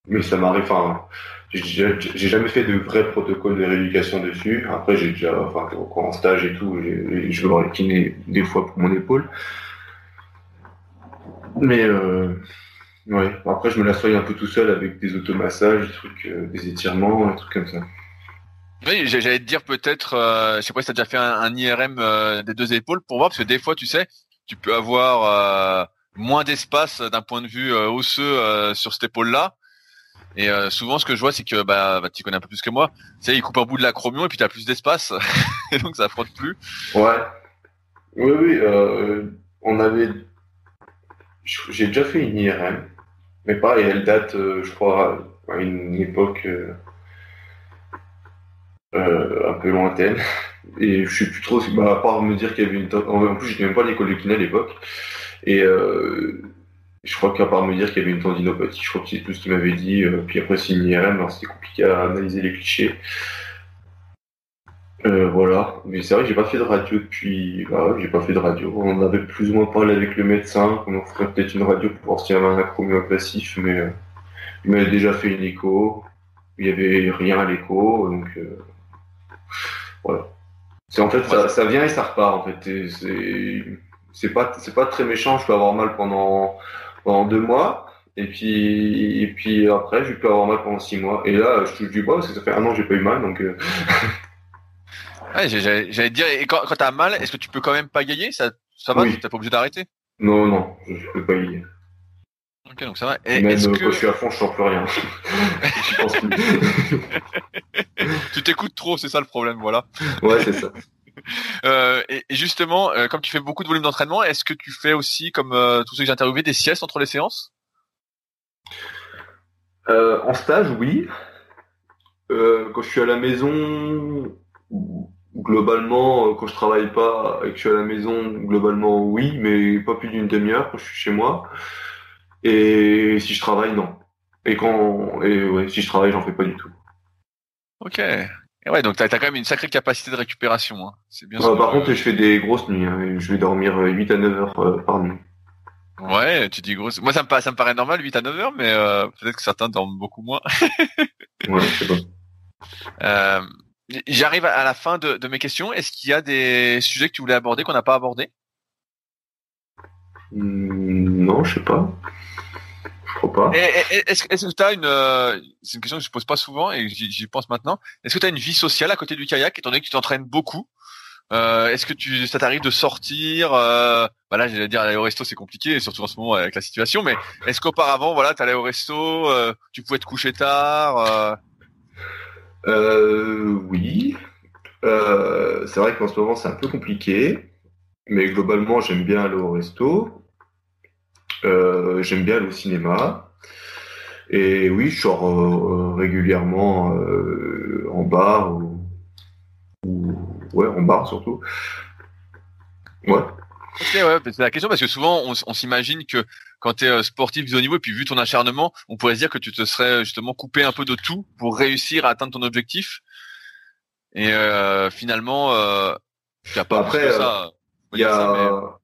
mais ça m'arrive. Enfin, j'ai jamais fait de vrai protocole de rééducation dessus. Après, j'ai déjà, enfin, en stage et tout, je vais voir le kiné des fois pour mon épaule. Mais euh, ouais, après je me la soigne un peu tout seul avec des automassages, des trucs, euh, des étirements, des trucs comme ça. Oui, j'allais te dire peut-être, euh, je sais pas si t'as déjà fait un, un IRM euh, des deux épaules pour voir, parce que des fois, tu sais, tu peux avoir euh, moins d'espace d'un point de vue euh, osseux sur cette épaule-là. Et euh, souvent, ce que je vois, c'est que bah, bah tu connais un peu plus que moi. Tu sais, il coupe un bout de l'acromion et puis t'as plus d'espace, et donc ça frotte plus. Ouais. Oui, oui, euh, on avait. J'ai déjà fait une IRM, mais pareil, elle date, euh, je crois, à une époque euh, euh, un peu lointaine. Et je suis plus trop. Bah, à part me dire qu'il y avait une. En plus, j'étais même pas à l'école de kiné à l'époque. Et euh, je crois qu'à part me dire qu'il y avait une tendinopathie, je crois que c'est tout ce qu'il m'avait dit. euh, puis après, c'est une IRM, alors c'était compliqué à analyser les clichés. Euh, voilà, mais c'est vrai que j'ai pas fait de radio depuis. Bah ouais, j'ai pas fait de radio. On avait plus ou moins parlé avec le médecin, qu'on ferait peut-être une radio pour voir s'il y avait un acromio passif, mais euh, il m'avait déjà fait une écho. Il y avait rien à l'écho, donc euh, voilà. C'est en fait ça, ça vient et ça repart en fait. C'est pas c'est pas très méchant. Je peux avoir mal pendant pendant deux mois. Et puis, et puis après, je peux avoir mal pendant six mois. Et là, je touche du bois parce que ça fait un an que j'ai pas eu mal, donc euh, Ouais, j'allais dire, et quand, quand t'as mal, est-ce que tu peux quand même pagayer Ça, ça va? Oui. T'es pas obligé d'arrêter? Non, non, je, je peux aller. Ok, donc ça va. Et Même euh, que quand je suis à fond, je sens plus rien. J'y pense plus. tu t'écoutes trop C'est ça le problème, voilà. ouais, c'est ça. Euh, et, et justement, euh, comme tu fais beaucoup de volume d'entraînement, est-ce que tu fais aussi, comme euh, tous ceux que j'ai interviewés, des siestes entre les séances? En stage, oui. Quand je suis à la maison, globalement, quand je travaille pas et que je suis à la maison, globalement, oui, mais pas plus d'une demi-heure quand je suis chez moi. Et si je travaille, non. Et quand, et ouais, si je travaille, j'en fais pas du tout. Ok. Et ouais, donc t'as as quand même une sacrée capacité de récupération. Hein. C'est bien. Euh, sûr. par contre, je fais des grosses nuits. hein, je vais dormir euh, 8 à 9 heures euh, par nuit. Ouais, tu dis grosse. Moi, ça me, ça me paraît normal, 8 à 9 heures, mais euh, peut-être que certains dorment beaucoup moins. ouais, je sais pas. Euh, J'arrive à la fin de, de mes questions. Est-ce qu'il y a des sujets que tu voulais aborder qu'on n'a pas abordé Hmm, Non, je sais pas. Je crois pas. Est-ce que tu as une... euh, C'est une question que je pose pas souvent et j'y j'y pense maintenant. Est-ce que tu as une vie sociale à côté du kayak, étant donné que tu t'entraînes beaucoup? Euh, Est-ce que tu, ça t'arrive de sortir euh, bah Là, j'allais dire aller au resto, c'est compliqué, surtout en ce moment avec la situation. Mais est-ce qu'auparavant, voilà, tu allais au resto, euh, tu pouvais te coucher tard euh, oui. C'est vrai qu'en ce moment, c'est un peu compliqué. Mais globalement, j'aime bien aller au resto. Euh, j'aime bien aller au cinéma. Et oui, je sors euh, régulièrement euh, en bar ou, ou- ouais, en bar surtout. Ouais. Ouais, c'est la question parce que souvent on, s'imagine que quand tu es sportif de haut niveau et puis vu ton acharnement, on pourrait se dire que tu te serais justement coupé un peu de tout pour réussir à atteindre ton objectif. Et euh, finalement, euh, tu as pas Après, euh, ça. Il y dire ça, mais- a,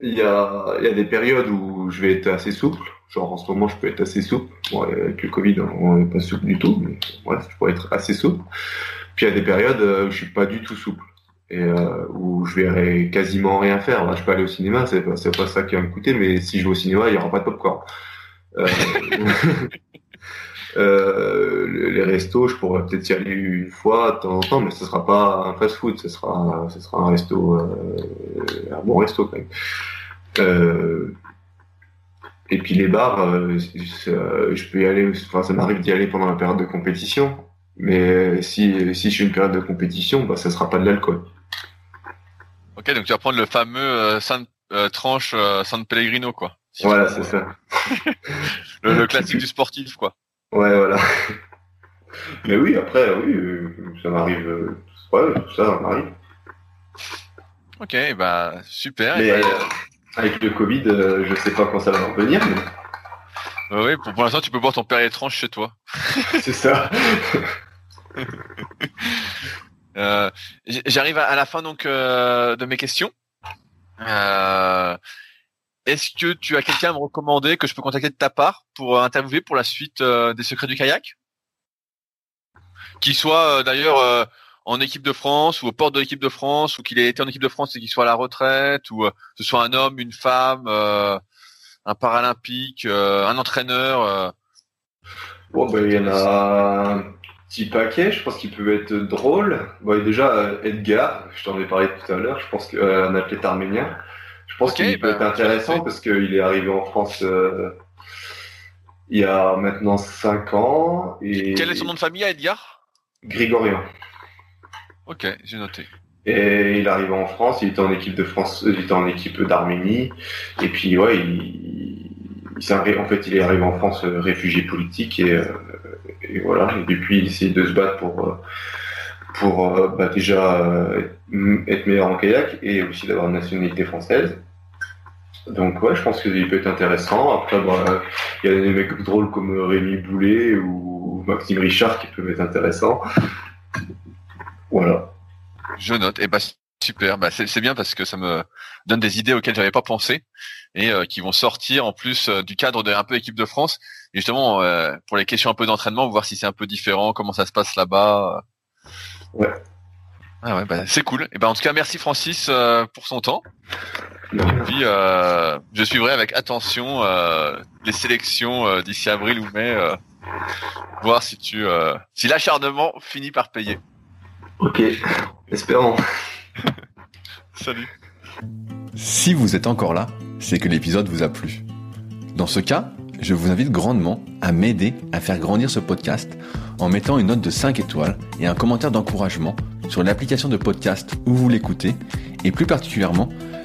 il y a, il y a des périodes où je vais être assez souple. Genre en ce moment, je peux être assez souple. Bon, avec le Covid, on n'est pas souple du tout, mais je pourrais être assez souple. Puis il y a des périodes euh, où je suis pas du tout souple et euh, où je vais quasiment rien faire. Là, je peux aller au cinéma, c'est pas, pas ça qui va me coûter, mais si je vais au cinéma, il y aura pas de popcorn. Euh, euh, les restos, je pourrais peut-être y aller une fois de temps en temps, mais ce sera pas un fast-food, ce sera, ce sera un resto, euh, un bon resto quand même. Euh, et puis les bars, je peux y aller, enfin ça m'arrive d'y aller pendant la période de compétition, mais si si je suis une période de compétition, bah ça sera pas de l'alcool. Ok, donc tu vas prendre le fameux San, tranche San Pellegrino, quoi. Si Voilà, c'est ça. Le, le classique du sportif, quoi. Ouais, voilà. Mais oui, après, oui, euh, ça m'arrive. euh, Ouais, tout ça, ça m'arrive. Ok, bah super. Mais Et bah, euh, avec le Covid, euh, je sais pas quand ça va revenir, mais ouais, pour, pour l'instant, tu peux boire ton Perrier tranche chez toi. c'est ça. Euh, J'arrive à, à la fin donc euh, de mes questions. Est-ce que tu as quelqu'un à me recommander que je peux contacter de ta part pour euh, interviewer pour la suite euh, des secrets du kayak? Qui soit euh, d'ailleurs en équipe de France ou aux portes de l'équipe de France ou qu'il ait été en équipe de France et qu'il soit à la retraite ou que ce soit un homme, une femme, un paralympique, un entraîneur. Bon, bah, il y en a un petit paquet, je pense qu'il peut être drôle. Bon, déjà, Edgar, je t'en ai parlé tout à l'heure, je pense qu'un athlète arménien. Je pense qu'il peut bah, être intéressant parce qu'il est arrivé en France euh, il y a maintenant 5 ans. Et Quel est son nom de famille à Edgar? Grégorien. Ok, j'ai noté. Et il arrive en France, il était en équipe de France, il était en équipe d'Arménie. Et puis, ouais, il, il en fait, il est arrivé en France euh, réfugié politique et, euh, et voilà. Et depuis, il essaie de se battre pour, euh, pour euh, bah, déjà euh, être meilleur en kayak et aussi d'avoir une nationalité française. Donc, ouais, je pense qu'il peut être intéressant. Après, bah, il y a des mecs drôles comme Rémi Boulet ou Maxime Richard qui peuvent être intéressants. Voilà. Je note. Et bah super. Bah c'est c'est bien parce que ça me donne des idées auxquelles j'avais pas pensé et euh, qui vont sortir en plus euh, du cadre de un peu équipe de France. Et justement euh, pour les questions un peu d'entraînement, voir si c'est un peu différent, comment ça se passe là-bas. Ouais. Ah ouais, bah, c'est cool. Et ben en tout cas merci Francis euh, pour son temps. Puis euh, je suivrai avec attention euh, les sélections euh, d'ici avril ou mai, euh, voir si tu euh, si l'acharnement finit par payer. Ok, espérons. Salut. Si vous êtes encore là, c'est que l'épisode vous a plu. Dans ce cas, je vous invite grandement à m'aider à faire grandir ce podcast en mettant une note de 5 étoiles et un commentaire d'encouragement sur l'application de podcast où vous l'écoutez et plus particulièrement